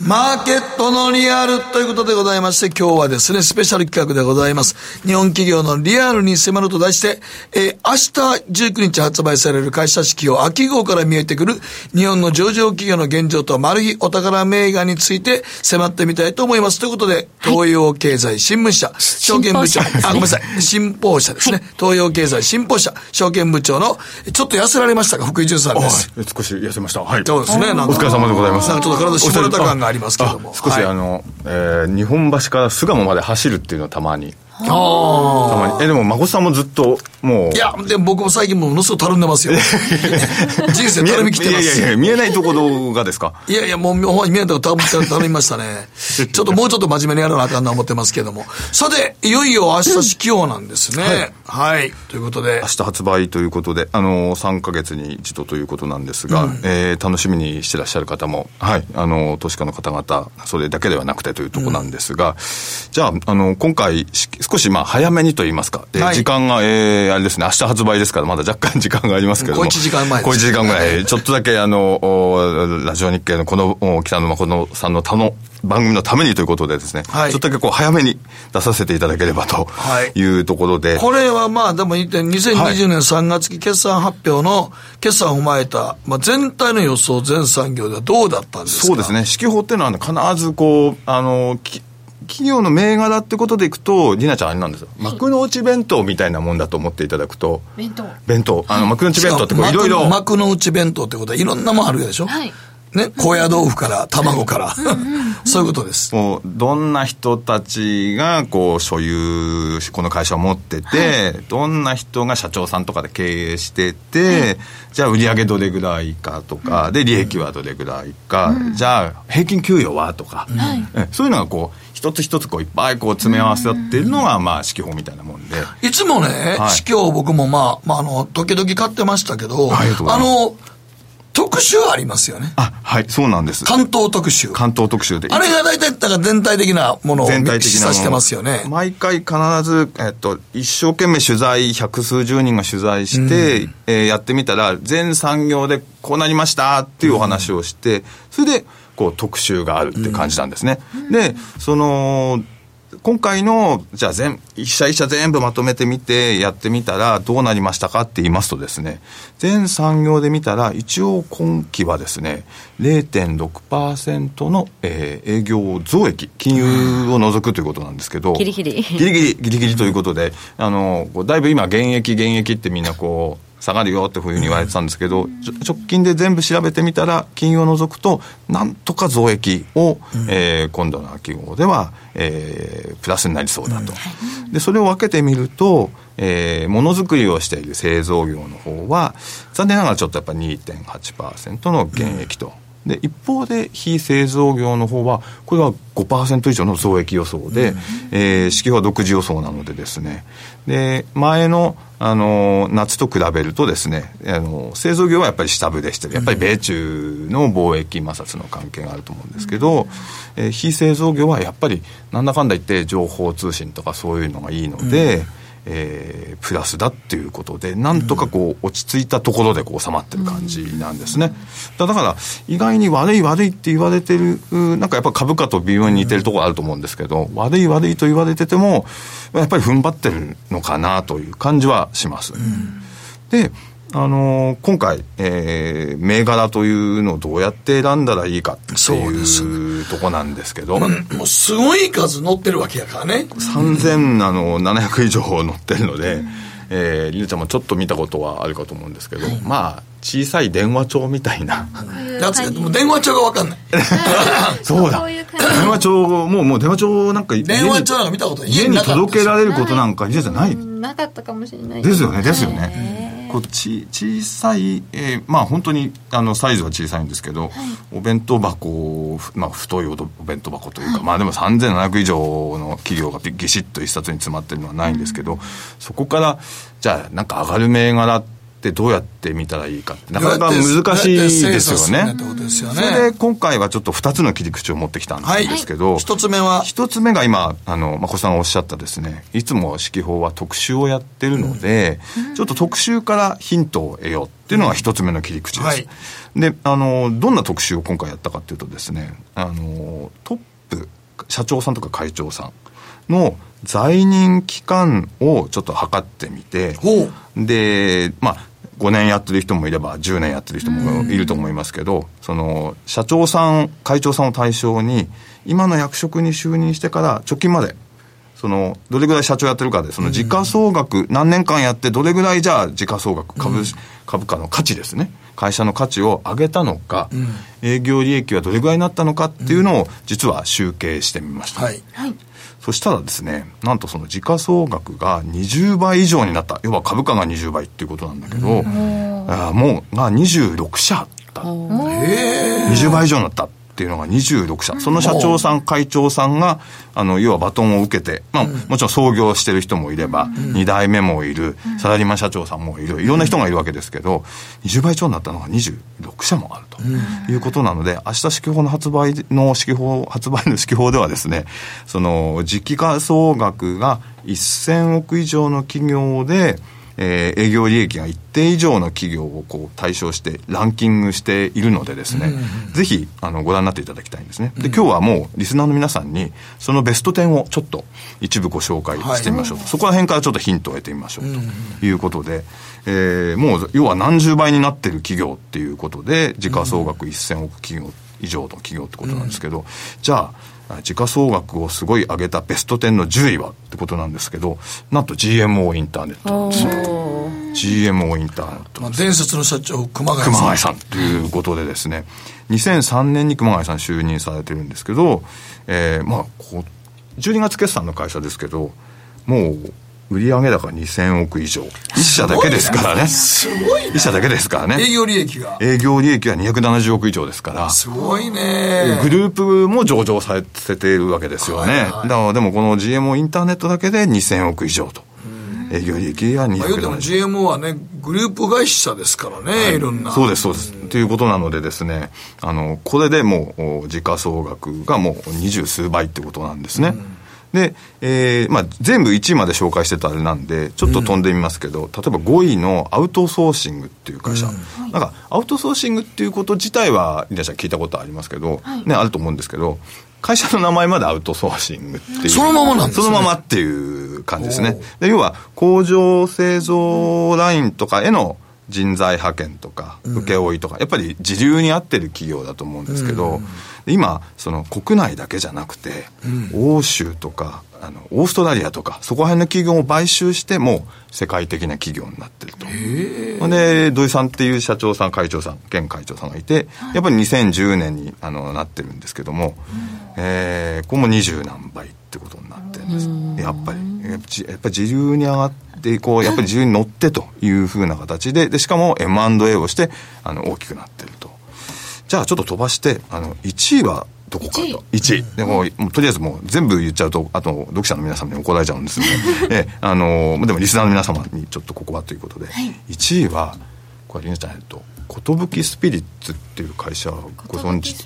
マーケットのリアルということでございまして、今日はですね、スペシャル企画でございます。日本企業のリアルに迫ると題して、えー、明日19日発売される会社指標秋号から見えてくる日本の上場企業の現状とマル秘お宝銘柄について迫ってみたいと思います。ということで、東洋経済新聞社、証券部長、あ、ごめんなさい、新報社ですね。東洋経済新報社、証券部長の、ちょっと痩せられましたか、福井淳さんです。少し痩せました。はい。そうですね。お疲れ様でございます。なんかちょっと体絞れた感がありますけども。少し、あの、えー、日本橋から巣鴨まで走るっていうのはたまに。あたまに。え、でも、孫さんもずっと、もう。いや、でも僕も最近ものすごくたるんでますよ。<laughs> 人生たるみきってます。いやいやいや、見えないところがですか？<laughs> いやいや、もう、ほん見えないところたるみましたね。ちょっともうちょっと真面目にやらなあかんな思ってますけども。さて、いよいよ明日指揮なんですね。はい、はい。ということで。明日発売ということで、あの、3か月に一度ということなんですが、うん、えー、楽しみにしてらっしゃる方も、はい、あの、投資家の方々、それだけではなくてというところなんですが、うん、じゃあ、あの、今回、少しまあ早めにと言いますか、はい、時間が、えー、あれですね、明日発売ですから、まだ若干時間がありますけども。小1時間前。小1時間ぐらい、ちょっとだけあの、ラジオ日経のこの、北野誠さんの他の番組のためにということでですね、はい、ちょっとだけこう早めに出させていただければというところで。はい、これはまあでも2020年3月期決算発表の決算を踏まえた、まあ、全体の予想全産業ではどうだったんですか？そうですね。指揮法っていうのは必ずこう、あの、企業の銘柄ってことでいくと、りなちゃんあれなんですよ。幕の内弁当みたいなもんだと思っていただくと。弁当。弁当。あの、幕の内弁当ってこういろいろ。幕の内弁当ってことはいろんなもんあるでしょ？はい。ね、高野豆腐から卵から。<laughs> そういうことです。もうどんな人たちがこう所有この会社を持ってて、はい、どんな人が社長さんとかで経営してて、はい、じゃあ売上どれぐらいかとか、で利益はどれぐらいか、うん、じゃあ平均給与はとか、うん、そういうのがこう一つ一つこういっぱいこう詰め合わせってるのが、まあ、指揮法みたいなもんで。いつもね、はい、指揮法僕もまあ、まあ、あの、時々買ってましたけど、あの、特集ありますよね。あ、はい、そうなんです。関東特集。関東特集で。あれが大体、だから全体的なものを全体的なしてますよね。毎回必ず、えっと、一生懸命取材、百数十人が取材して、うん、えー、やってみたら、全産業でこうなりましたっていうお話をして、うん、それで、こう特集があるって感じなんですね。うん、で、その、今回の、じゃあ全、一社一社全部まとめてみて、やってみたらどうなりましたかって言いますとですね、全産業で見たら、一応今期はですね、0.6%の、えー、営業増益、金融を除くということなんですけど、ギリギリ。ギリギリ、ギリギリということで、あの、だいぶ今、現役、現役ってみんなこう、下がるよってふうに言われてたんですけど、直近で全部調べてみたら、金融を除くと、なんとか増益を、うん、えー、今度の秋号では、えー、プラスになりそうだと。うん、で、それを分けてみると、えー、ものづくりをしている製造業の方は、残念ながらちょっとやっぱ2.8%の減益と。うんで一方で非製造業の方はこれは5%以上の増益予想で、うん、えー、指揮は独自予想なのでですね。で前のあの夏と比べるとですねあの製造業はやっぱり下振れしてる。やっぱり米中の貿易摩擦の関係があると思うんですけど、うん、えー、非製造業はやっぱりなんだかんだ言って情報通信とかそういうのがいいので、うんえー、プラスだっていうことで、なんとかこう、落ち着いたところでこう収まってる感じなんですね。だから、意外に悪い悪いって言われてる、なんかやっぱ株価と微妙に似てるところあると思うんですけど、悪い悪いと言われてても、やっぱり踏ん張ってるのかなという感じはします。で、あのー、今回、えー、銘柄というのをどうやって選んだらいいかっていうとこなんですけど、もうすごい数載ってるわけやからね。3700以上載ってるので、えー、りなちゃんもちょっと見たことはあるかと思うんですけど、はい、まあ小さい電話帳みたいな。やつもう電話帳が分かんない。<laughs> そうだ。電話帳もうもう電話帳なんか電話帳なんか見たこと家に届けられることなんか家じゃない。なかったかもしれない。ですよねですよねこうち小さい、えー、まあ本当にあのサイズは小さいんですけど、はい、お弁当箱、まあ、太いお弁当箱というか、はい、まあでも3700以上の企業がぎしっと一冊に詰まってるのはないんですけど、うん、そこからじゃあなんか上がる銘柄っってどうやって見たらいいかなかなか難しいですよね。それで今回はちょっと2つの切り口を持ってきたんですけど、はい、1つ目は？1つ目が今あのまこさんがおっしゃったですね。いつも指揮法は特集をやってるので、うん、ちょっと特集からヒントを得ようっていうのが1つ目の切り口です。はい、であのどんな特集を今回やったかっていうとですねあのトップ社長さんとか会長さんの在任期間をちょっと測ってみて、で、まあ、5年やってる人もいれば10年やってる人もいると思いますけど、その社長さん会長さんを対象に今の役職に就任してから直近までそのどれぐらい社長やってるかでその時価総額、何年間やってどれぐらいじゃあ時価総額株,、株価の価値ですね。会社の価値を上げたのか、営業利益はどれぐらいになったのかっていうのを実は集計してみました、はい、そしたらですねなんとその時価総額が20倍以上になった。要は株価が20倍っていうことなんだけど、あもうが26社だ20倍以上になったっていうのが26社。その社長さん、会長さんが、あの、要はバトンを受けて、まあ、もちろん創業してる人もいれば、2代目もいる、サラリーマン社長さんもいる、いろんな人がいるわけですけど、20倍超になったのが26社もあるということなので、明日指揮法の発売の指揮法、発売の指揮法ではですね、その、時期価総額が1000億以上の企業で、えー、営業利益が一定以上の企業をこう対象してランキングしているのでですね、うん、ぜひあのご覧になっていただきたいんですね。で、今日はもうリスナーの皆さんにそのベスト10をちょっと一部ご紹介してみましょう。はい、そこら辺からちょっとヒントを得てみましょうということで、えー、もう要は何十倍になってる企業っていうことで時価総額1000億企業以上の企業ってことなんですけど、じゃあ時価総額をすごい上げたベスト10の10位はってことなんですけどなんと GMO インターネットなんですよ GMO インターネット、まあ、伝説の社長熊谷さん。熊谷さんということでですね。2003年に熊谷さん就任されてるんですけど、えー、まあこう12月決算の会社ですけどもう売上高2000億以上。一社だけですからね。すごいね。一社だけですからね。営業利益が。営業利益は270億以上ですから。すごいね。グループも上場させているわけですよね。はいはい、だからでもこの GMO インターネットだけで2000億以上と。営業利益は270億。まあ、GMO はね、グループ会社ですからね、はい、いろんな。そうです、そうです。ということなのでですね、あの、これでもう、時価総額がもう二十数倍ってことなんですね。うんで、えーまあ、全部1位まで紹介してたあれなんで、ちょっと飛んでみますけど、うん、例えば5位のアウトソーシングっていう会社、うん、なんかアウトソーシングっていうこと自体は、皆さん聞いたことありますけど、はい、ね、あると思うんですけど、会社の名前までアウトソーシングっていう。そのままなんですね。そのままっていう感じですね。で要は、工場製造ラインとかへの人材派遣とか、請負とか、やっぱり時流に合ってる企業だと思うんですけど、うん今その国内だけじゃなくて、うん、欧州とかあのオーストラリアとかそこら辺の企業を買収しても世界的な企業になってると。で土井さんっていう社長さん会長さん現会長さんがいてやっぱり2010年にあのなってるんですけども、うん、えー、ここも二十何倍ってことになってるんです、やっぱりやっぱり自流に上がってこうやっぱり自流に乗ってというふうな形ででしかも M&A をしてあの大きくなってるとじゃあちょっと飛ばして、あの、1位はどこかと。1位。でも、もうとりあえずもう全部言っちゃうと、あと、読者の皆様に怒られちゃうんですね。<laughs> え、あの、でもリスナーの皆様にちょっとここはということで、はい、1位は、これ、りなちゃん、えっと、寿スピリッツっていう会社ご存知？寿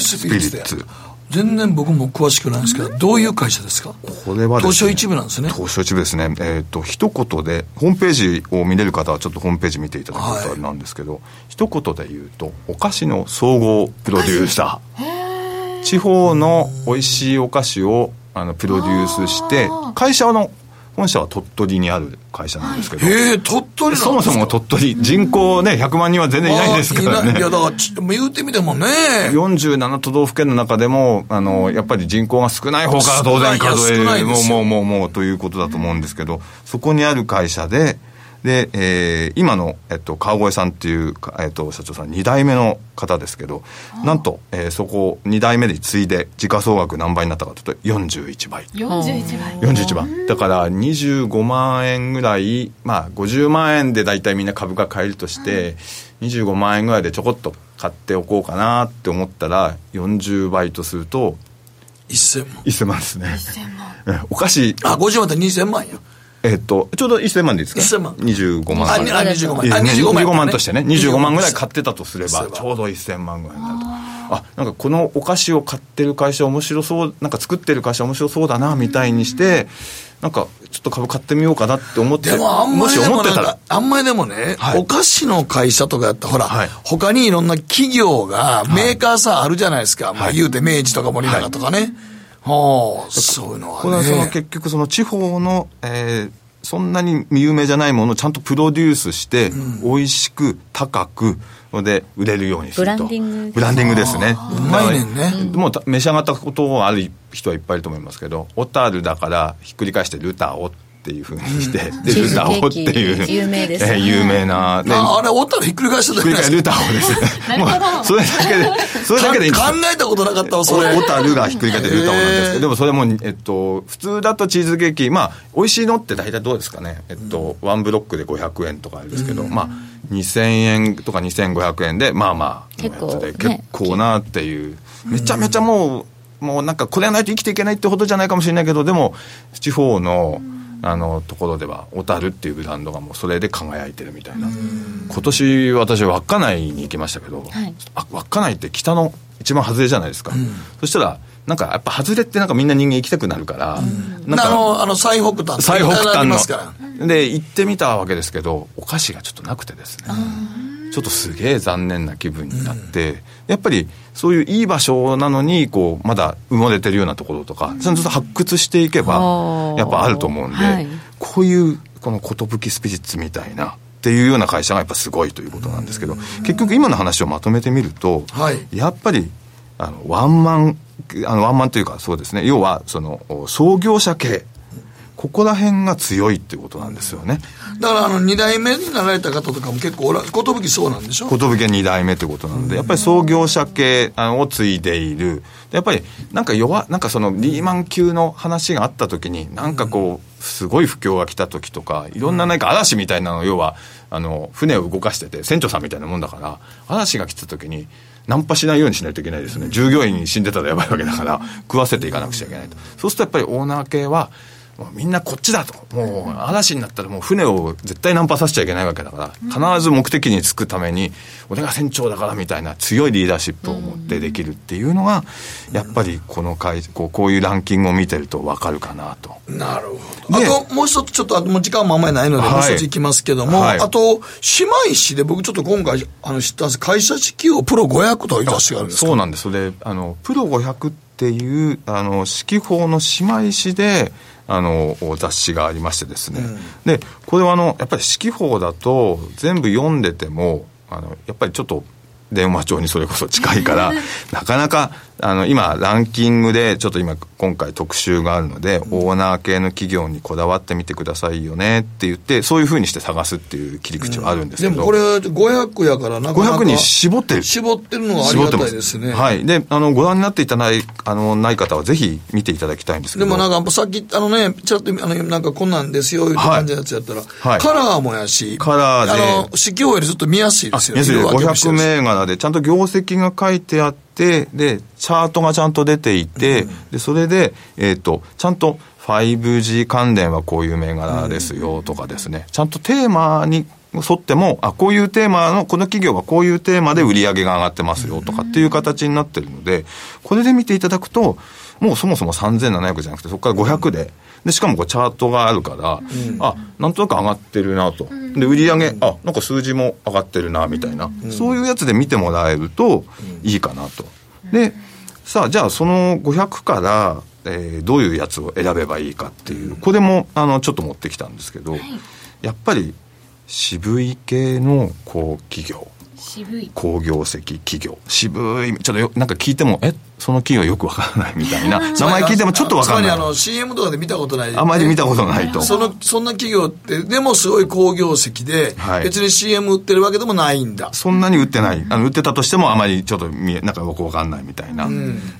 スピリッツ全然僕も詳しくないんですけど、どういう会社ですか？これは、ね、東証一部なんですね。東証一部ですね。えっ、ー、と、一言で、ホームページを見れる方はちょっとホームページ見ていただくとあれなんですけど、はい、一言で言うと、お菓子の総合プロデューサー。地方の美味しいお菓子をあのプロデュースして、会社の本社は鳥取にある会社なんですけど。ええ鳥取そもそも鳥取、人口ね、100万人は全然いないですからね。いや、だから、言うてみてもね。47都道府県の中でも、あの、やっぱり人口が少ない方から当然数える、もう、もう、もう、もう、ということだと思うんですけど、そこにある会社で、で、えー、今の、えっと、川越さんっていう、えっと、社長さん2代目の方ですけどなんと、えー、そこ2代目で継いで時価総額何倍になったかというと41倍。41倍。41倍。だから25万円ぐらいまあ50万円で大体みんな株価買えるとして、うん、25万円ぐらいでちょこっと買っておこうかなって思ったら40倍とすると1000万。1000万ですね。1000万。<laughs> お菓子あ50万って2000万やえっと、ちょうど1000万でいいですか？1000万。25万。あにあ25万。いやあ25万。25万としてね。25万ぐらいっ買ってたとすればちょうど1000万ぐらいになると。あなんかこのお菓子を買ってる会社面白そうなんか作ってる会社面白そうだなみたいにしてなんかちょっと株買ってみようかなって思ってでもあんまりしでもあんまりでもね、はい。お菓子の会社とかやったら、ほら、はい。他にいろんな企業が、メーカーさあるじゃないですか。まあ言うて明治とか森永とかね。はあ、そういうのはこれはそのね。結局その地方の、えーそんなに有名じゃないものをちゃんとプロデュースして、美味しく高くで売れるようにすると。ブランディング。ブランディングですね。うまいねんね。もうた召し上がったことある人はいっぱいいると思いますけど小樽だからひっくり返してルタオっていうふうにして、でルタオっていう。有名です。えー有名な、でああれ、おったらひっくり返してたひっくり返ルタオですもうそれだけでそれだけで考えたことなかったわ、それ。小樽がひっくり返ってルタオなんですけど、でもそれも、えっと、普通だとチーズケーキ、まあ、美味しいのって大体どうですかね、えっと、ワンブロックで500円とかあるんですけど、まあ、2000円とか2500円で、まあまあ、結構のやつでね結構なっていう、めちゃめちゃもう、もうなんか、これがないと生きていけないってほどじゃないかもしれないけど、でも、地方の、あのところでは小樽っていうブランドがもうそれで輝いてるみたいな。今年私稚内に行きましたけど、はい。あ稚内って北の一番外れじゃないですか、そしたらなんかやっぱ外れってなんかみんな人間行きたくなるから、なんかあの、あの、最北端最北あ端のりますから。で行ってみたわけですけどお菓子がちょっとなくてですねちょっとすげえ残念な気分になって、やっぱりそういういい場所なのにこうまだ埋もれてるようなところとかちゃんと発掘していけばやっぱあると思うんで、はい。こういうこの寿スピリッツみたいなっていうような会社がやっぱすごいということなんですけど結局今の話をまとめてみると、はい。やっぱりあのワンマンあのワンマンというかそうですね。要はその創業者系ここら辺が強いっていうことなんですよね。だから、あの、二代目になられた方とかも結構おら、寿そうなんでしょ？寿2代目ってことなのでやっぱり創業者系を継いでいる。でやっぱりなんか弱なんかそのリーマン級の話があった時になんかこうすごい不況が来た時とかいろんななんか嵐みたいなの要はあの船を動かしてて船長さんみたいなもんだから嵐が来た時にナンパしないようにしないといけないですね。従業員死んでたらやばいわけだから食わせていかなくちゃいけないと。そうするとやっぱりオーナー系はみんなこっちだと。もう嵐になったらもう船を絶対ナンパさせちゃいけないわけだから、必ず目的に着くために、俺が船長だからみたいな強いリーダーシップを持ってできるっていうのが、やっぱりこの会、こうこういうランキングを見てるとわかるかなと。なるほど。あでと、もう一つ、ちょっと、あともう時間もあんまりないので、はいもう一ついきますけども、はいあと、姉妹誌で僕ちょっと今回、あの、知ったんです会社式をプロ500という雑誌があるんですか？そうなんです。それ、あの、プロ500っていう、あの、式法の姉妹誌で、あの、雑誌がありましてですね。で、これはあの、やっぱり式法だと、全部読んでても、あの、やっぱりちょっと、電話帳にそれこそ近いから、<laughs> なかなか、あの、今、ランキングで、ちょっと今、今回特集があるので、オーナー系の企業にこだわってみてくださいよねって言って、そういうふうにして探すっていう切り口はあるんですけど。でもこれ、500やからなかなか。500に絞ってる。絞ってるのはありがたいですね。はい。で、あの、ご覧になっていただい、あの、ない方はぜひ見ていただきたいんですけど。でもなんか、さっき、あのね、ちょっと、あの、なんかこんなんですよ、いう感じのやつやったら、はいカラーもやし、カラーであの、指標よりずっと見やすいですよ要するに色分けもして500るし銘柄でちゃんと業績が書いてあって、で、チャートがちゃんと出ていて、で、それで、えっ、と、ちゃんと 5G 関連はこういう銘柄ですよとかですね、ちゃんとテーマに沿っても、あ、こういうテーマの、この企業はこういうテーマで売り上げが上がってますよとかっていう形になってるので、これで見ていただくと、もうそもそも3700じゃなくて、そこから500で、で、しかもこうチャートがあるから、あ、なんとなく上がってるなと。で、売り上げ、あ、なんか数字も上がってるな、みたいな。そういうやつで見てもらえるといいかなと。で、さあ、じゃあその500から、えーどういうやつを選べばいいかっていう、これも、あの、ちょっと持ってきたんですけど、やっぱり、渋い系の、こう、企業。渋い。工業績企業渋いちょっとよなんか聞いてもえその企業よくわからないみたいな名前聞いてもちょっとわかんない。つまりあの CM とかで見たことない、あまり見たことないと。そのそんな企業ってでもすごい好業績で、はい。別に CM 売ってるわけでもないんだ。そんなに売ってない。あの売ってたとしてもあまりちょっと見えなんかよくわかんないみたいな、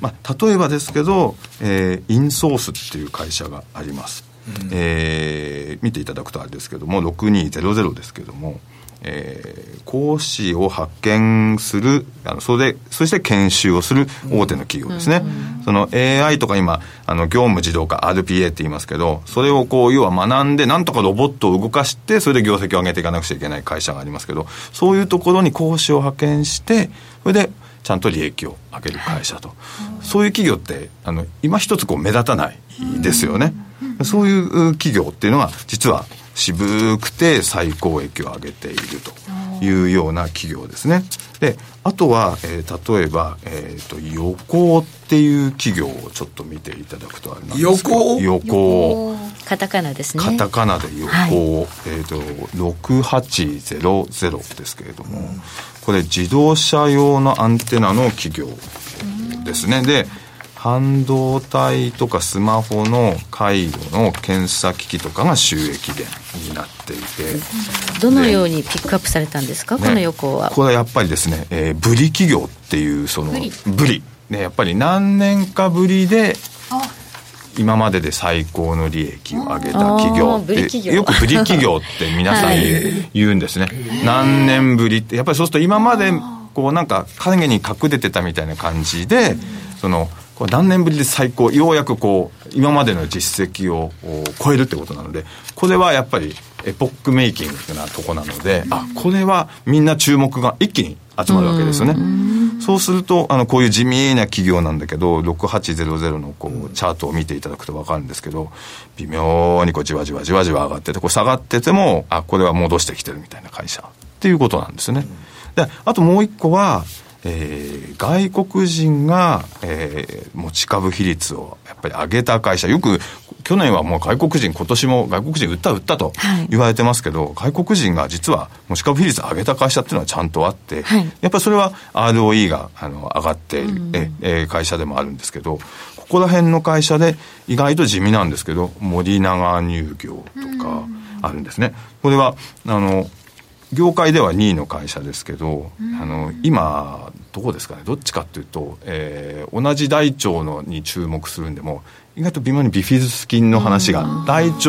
まあ、例えばですけど、えーインソースっていう会社があります、えー見ていただくとあれですけども6200ですけどもえー、講師を派遣するあのそれでそして研修をする大手の企業ですね、うん、その AI とか今あの業務自動化 RPA って言いますけどそれをこう要は学んでなんとかロボットを動かしてそれで業績を上げていかなくちゃいけない会社がありますけどそういうところに講師を派遣してそれでちゃんと利益を上げる会社と、はい、そういう企業ってあの今一つこう目立たないですよね、うん、そういう企業っていうのは実は渋くて最高益を上げているというような企業ですね。で、あとは、えー、例えば、えっ、ー、と、横っていう企業をちょっと見ていただくとあれなんです横横カタカナですね。カタカナで横、はい、えっ、ー、と、6800ですけれども、うん、これ自動車用のアンテナの企業ですね。で、半導体とかスマホの介護の検査機器とかが収益源になっていて。どのようにピックアップされたんですか、この横は。これはやっぱりですね、えー、ブリ企業っていうそのブリ。ね、やっぱり何年かぶりで今までで最高の利益を上げた企業ってよくブリ企業って皆さん <laughs> 言うんですね、はい、何年ぶりってやっぱりそうすると今までこうなんか影に隠れてたみたいな感じでそのこれ何年ぶりで最高、ようやくこう、今までの実績を超えるってことなので、これはやっぱりエポックメイキングってなとこなので、あ、これはみんな注目が一気に集まるわけですよね。そうすると、あの、こういう地味な企業なんだけど、6800のこう、チャートを見ていただくと分かるんですけど、微妙にこう、じわじわじわじわ上がってて、こう下がってても、あ、これは戻してきてるみたいな会社っていうことなんですね。で、あともう一個は、えー、外国人が、えー、持ち株比率をやっぱり上げた会社、よく去年はもう外国人、今年も外国人売った売ったと言われてますけど、はい、外国人が実は持ち株比率上げた会社っていうのはちゃんとあって、はい、やっぱりそれは ROE があの上がっている、うん、ええ会社でもあるんですけど、ここら辺の会社で意外と地味なんですけど、森永乳業とかあるんですね。これはあの業界では2位の会社ですけど、あの今どこですかね？どっちかっていうと、えー、同じ大腸のに注目するんでも意外と微妙にビフィズス菌の話が大腸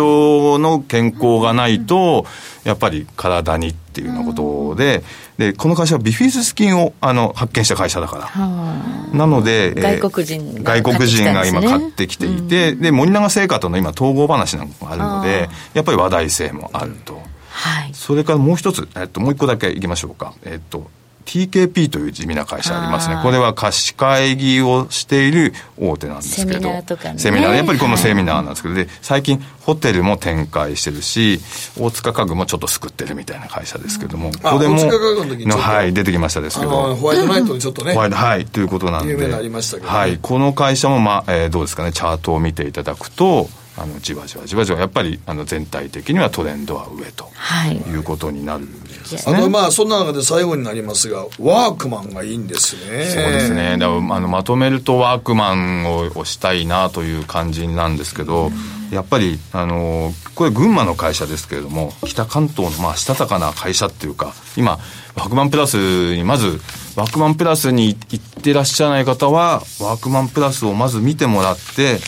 の健康がないとやっぱり体にっていうようなことででこの会社はビフィズス菌をあの発見した会社だから。なので、えー、外国人外国人が今買ってきていて、で森永製菓との今統合話なんかもあるのでやっぱり話題性もあると。はい、それからもう一つ、えっと、もう一個だけいきましょうか。えっと、TKP という地味な会社ありますね。これは貸し会議をしている大手なんですけど。セミナーとかね。セミナー。やっぱりこのセミナーなんですけど、で、最近ホテルも展開してるし、大塚家具もちょっと救ってるみたいな会社ですけども。これも、のはい、出てきましたですけど。ホワイトナイトにちょっとね。はい、ということなんで。有名になりましたけど、はい、この会社も、まあ、えー、どうですかね、チャートを見ていただくと、あのじわじわじわじわやっぱりあの全体的にはトレンドは上と、はい、いうことになるんですね。あのまあそんな中で最後になりますがワークマンがいいんですね。そうですね。だあのまとめるとワークマンををしたいなという感じなんですけど、やっぱりあのこれ群馬の会社ですけれども北関東のまあしたたかな会社っていうか今ワークマンプラスにまずワークマンプラスに行ってらっしゃらない方はワークマンプラスをまず見てもらって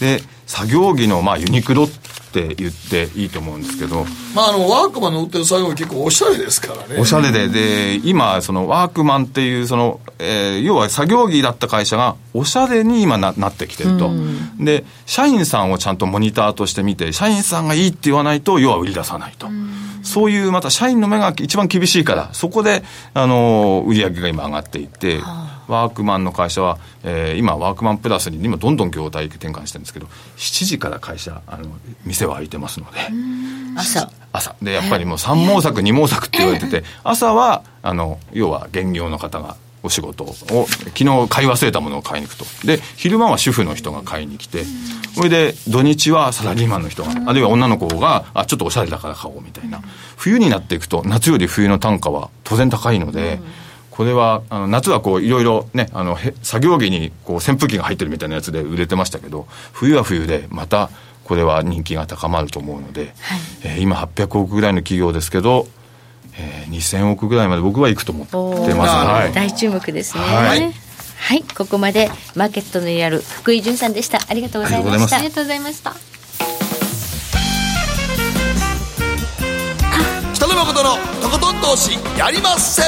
で作業着のまあユニクロって言っていいと思うんですけど、まあ、あのワークマンの売ってる作業着結構おしゃれですからね。おしゃれでで今そのワークマンっていうその、えー、要は作業着だった会社がおしゃれに今ななってきてると、で社員さんをちゃんとモニターとして見て社員さんがいいって言わないと要は売り出さないと。そういうまた社員の目が一番厳しいから、そこで、あの、売り上げが今上がっていて、ワークマンの会社は、えー、今、ワークマンプラスに今、どんどん業態転換してるんですけど、7時から会社、あの、店は開いてますので。朝。朝。で、やっぱりもう3毛作、2毛作って言われてて、<laughs> 朝は、あの、要は現業の方がお仕事を昨日買い忘れたものを買いに行くと。で昼間は主婦の人が買いに来てそれで土日はサラリーマンの人があるいは女の子があちょっとおしゃれだから買おうみたいな。冬になっていくと夏より冬の単価は当然高いので、これはあの夏はこういろいろねあの作業着にこう扇風機が入ってるみたいなやつで売れてましたけど冬は冬でまたこれは人気が高まると思うので、はい、えー、今800億ぐらいの企業ですけどえー、2000億ぐらいまで僕は行くと思ってます、はい、大注目ですね、はい、はい、ここまでマーケットのやる福井潤さんでした。ありがとうございました。ありがとうございました。北野誠のとことん投資やりまっせ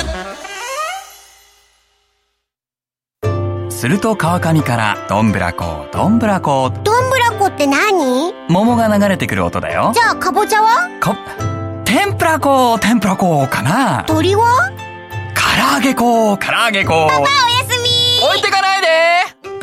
すると川上からどんぶらこどんぶらこ。どんぶらこって何？桃が流れてくる音だよ。じゃあかぼちゃは？か天ぷらこ天ぷらこかな。鳥は？唐揚げこ唐揚げこ。パパおやすみ。置いてかないで。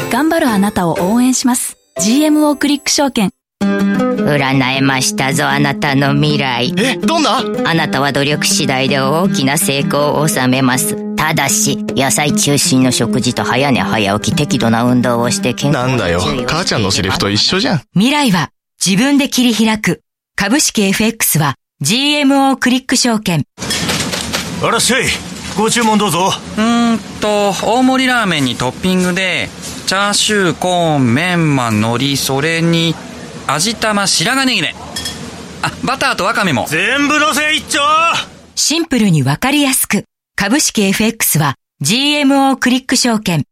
頑張るあなたを応援します。GMO クリック証券。占えましたぞあなたの未来。えどんな？あなたは努力次第で大きな成功を収めますただし野菜中心の食事と早寝早起き適度な運動をして健康なんだよ。母ちゃんのセリフと一緒じゃん。未来は自分で切り開く株式 FX は GMO クリック証券。あらっしゃいご注文どうぞ。うーんと大盛りラーメンにトッピングでチャーシューコーンメンマ海苔それに味玉白髪ネギね。あバターとワカメも。全部のせ一丁。シンプルにわかりやすく株式 FX は GMO クリック証券。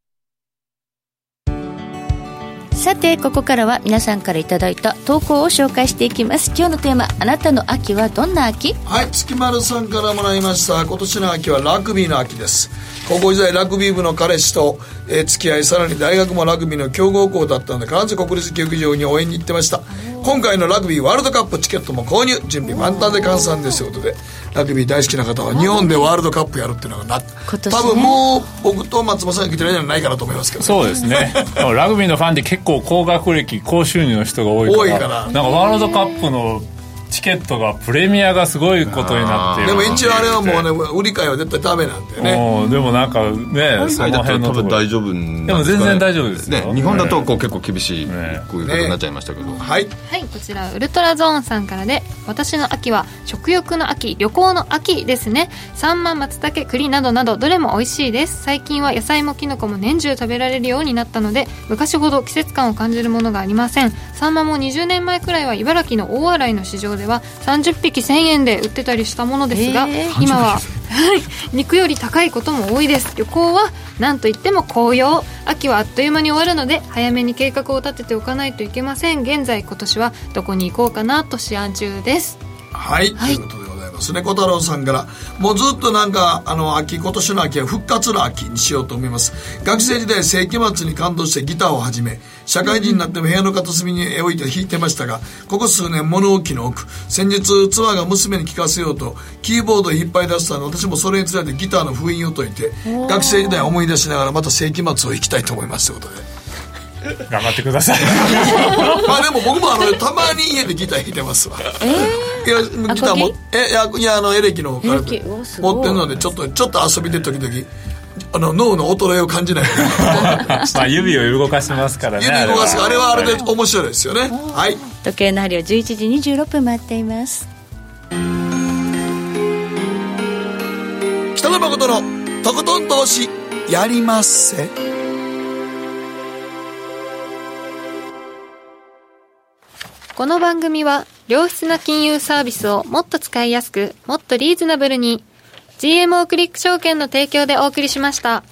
さてここからは皆さんからいただいた投稿を紹介していきます。今日のテーマあなたの秋はどんな秋？はい月丸さんからもらいました。今年の秋はラグビーの秋です高校時代ラグビー部の彼氏と、えー付き合いさらに大学もラグビーの強豪校だったので必ず国立競技場に応援に行ってました。今回のラグビーワールドカップチケットも購入。準備万端で換算ですということでラグビー大好きな方は日本でワールドカップやるっていうのがな、多分もう僕と松本さんが来てるんじゃないかなと思いますけどそうですね。ラグビーのファンで結構高学歴高収入の人が多いから多いから。なんかワールドカップのチケットがプレミアがすごいことになっている。でも一応あれはもうね売り買いは絶対ダメなんでね。うんでもなんかねその辺のところ。大丈夫なんでも全然大丈夫ですよ。ね日本だとこう結構厳しいねこういうことになっちゃいましたけど。はい。はいこちらウルトラゾーンさんからで私の秋は食欲の秋旅行の秋ですね。サンマ松茸栗などなどどれも美味しいです。最近は野菜もキノコも年中食べられるようになったので昔ほど季節感を感じるものがありません。サンマも20年前くらいは茨城の大洗の市場では30匹1000円で売ってたりしたものですが、え今ははい、肉より高いことも多いです。旅行は何といっても紅葉。秋はあっという間に終わるので早めに計画を立てておかないといけません。現在今年はどこに行こうかなと思案中です。はい、はい。ということでございます。ね小太郎さんからもうずっとなんかあの秋今年の秋は復活の秋にしようと思います。学生時代世紀末に感動してギターを始め社会人になっても部屋の片隅に置いて弾いてましたがここ数年物置の奥。先日妻が娘に聴かせようとキーボードを引っ張り出したの。で私もそれにつられてギターの封印を解いて学生時代を思い出しながらまた世紀末を行きたいと思いますということで。頑張ってください。<laughs> まあでも僕もあのたまに家でギター弾いてますわ。いやギターもえいやいやあのエレキの持ってるのでちょっとちょっと遊びで時々あの脳の衰えを感じない。<laughs> まあ指を動かしますからね指動かす。あれは。あれでね面白いですよね。はい。時計の針を11時26分回っています。北野誠のとことん投資やりまっせ。この番組は良質な金融サービスをもっと使いやすくもっとリーズナブルに GMO クリック証券の提供でお送りしました。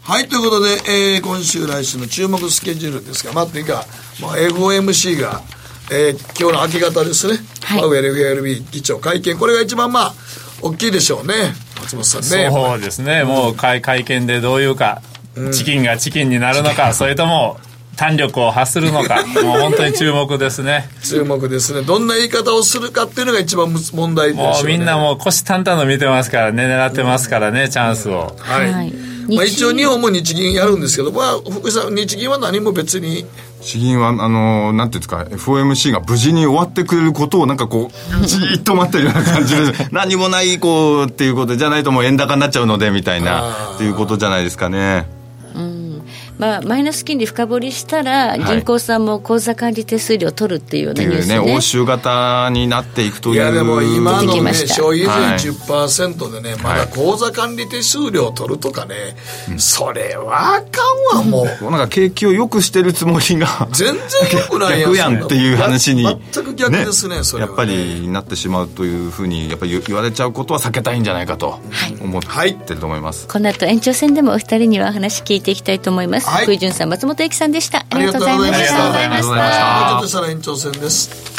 はいということで、えー今週来週の注目スケジュールですがまあというか、まあ、FOMC が、えー今日の明け方ですね、はい。パウエル FRB 議長会見。これが一番まあ大きいでしょうね。松本さんね。そうですね。もう会会見でどういうか、チキンがチキンになるのかそれとも弾力を発するのか。<laughs> もう本当に注目ですね。注目ですね。どんな言い方をするかっていうのが一番む問題でしょう、ね、もうみんなもう腰淡々の見てますからね。狙ってますからね、チャンスを。はい、はい。まあ、一応日本も日銀やるんですけど、まあ、福井さん日銀は何も別に。地銀はあのなんていうんですか FOMC が無事に終わってくれることをなんかこうじーっと待ってるような感じで <laughs> 何もないこうっていうことじゃないともう円高になっちゃうのでみたいなっていうことじゃないですかねまあ、マイナス金利深掘りしたら、い。銀行さんも口座管理手数料取るっていうニュースね。ね欧州型になっていくといういやでも今のね消費はい。税10%でね、まだ口座管理手数料取るとかね、それはあかんわもう、なんか景気を良くしてるつもりが全然良くないやん逆やんっていう話に全く逆ですねそれはね。やっぱりなってしまうというふうにやっぱり言われちゃうことは避けたいんじゃないかと思ってると思います、この後延長戦でもお二人にはお話聞いていきたいと思います、はい福井潤さん松本英樹さんでした。あありがとうございました。ありがとうございました。ありがとうございました。もうちょっとしたら延長戦です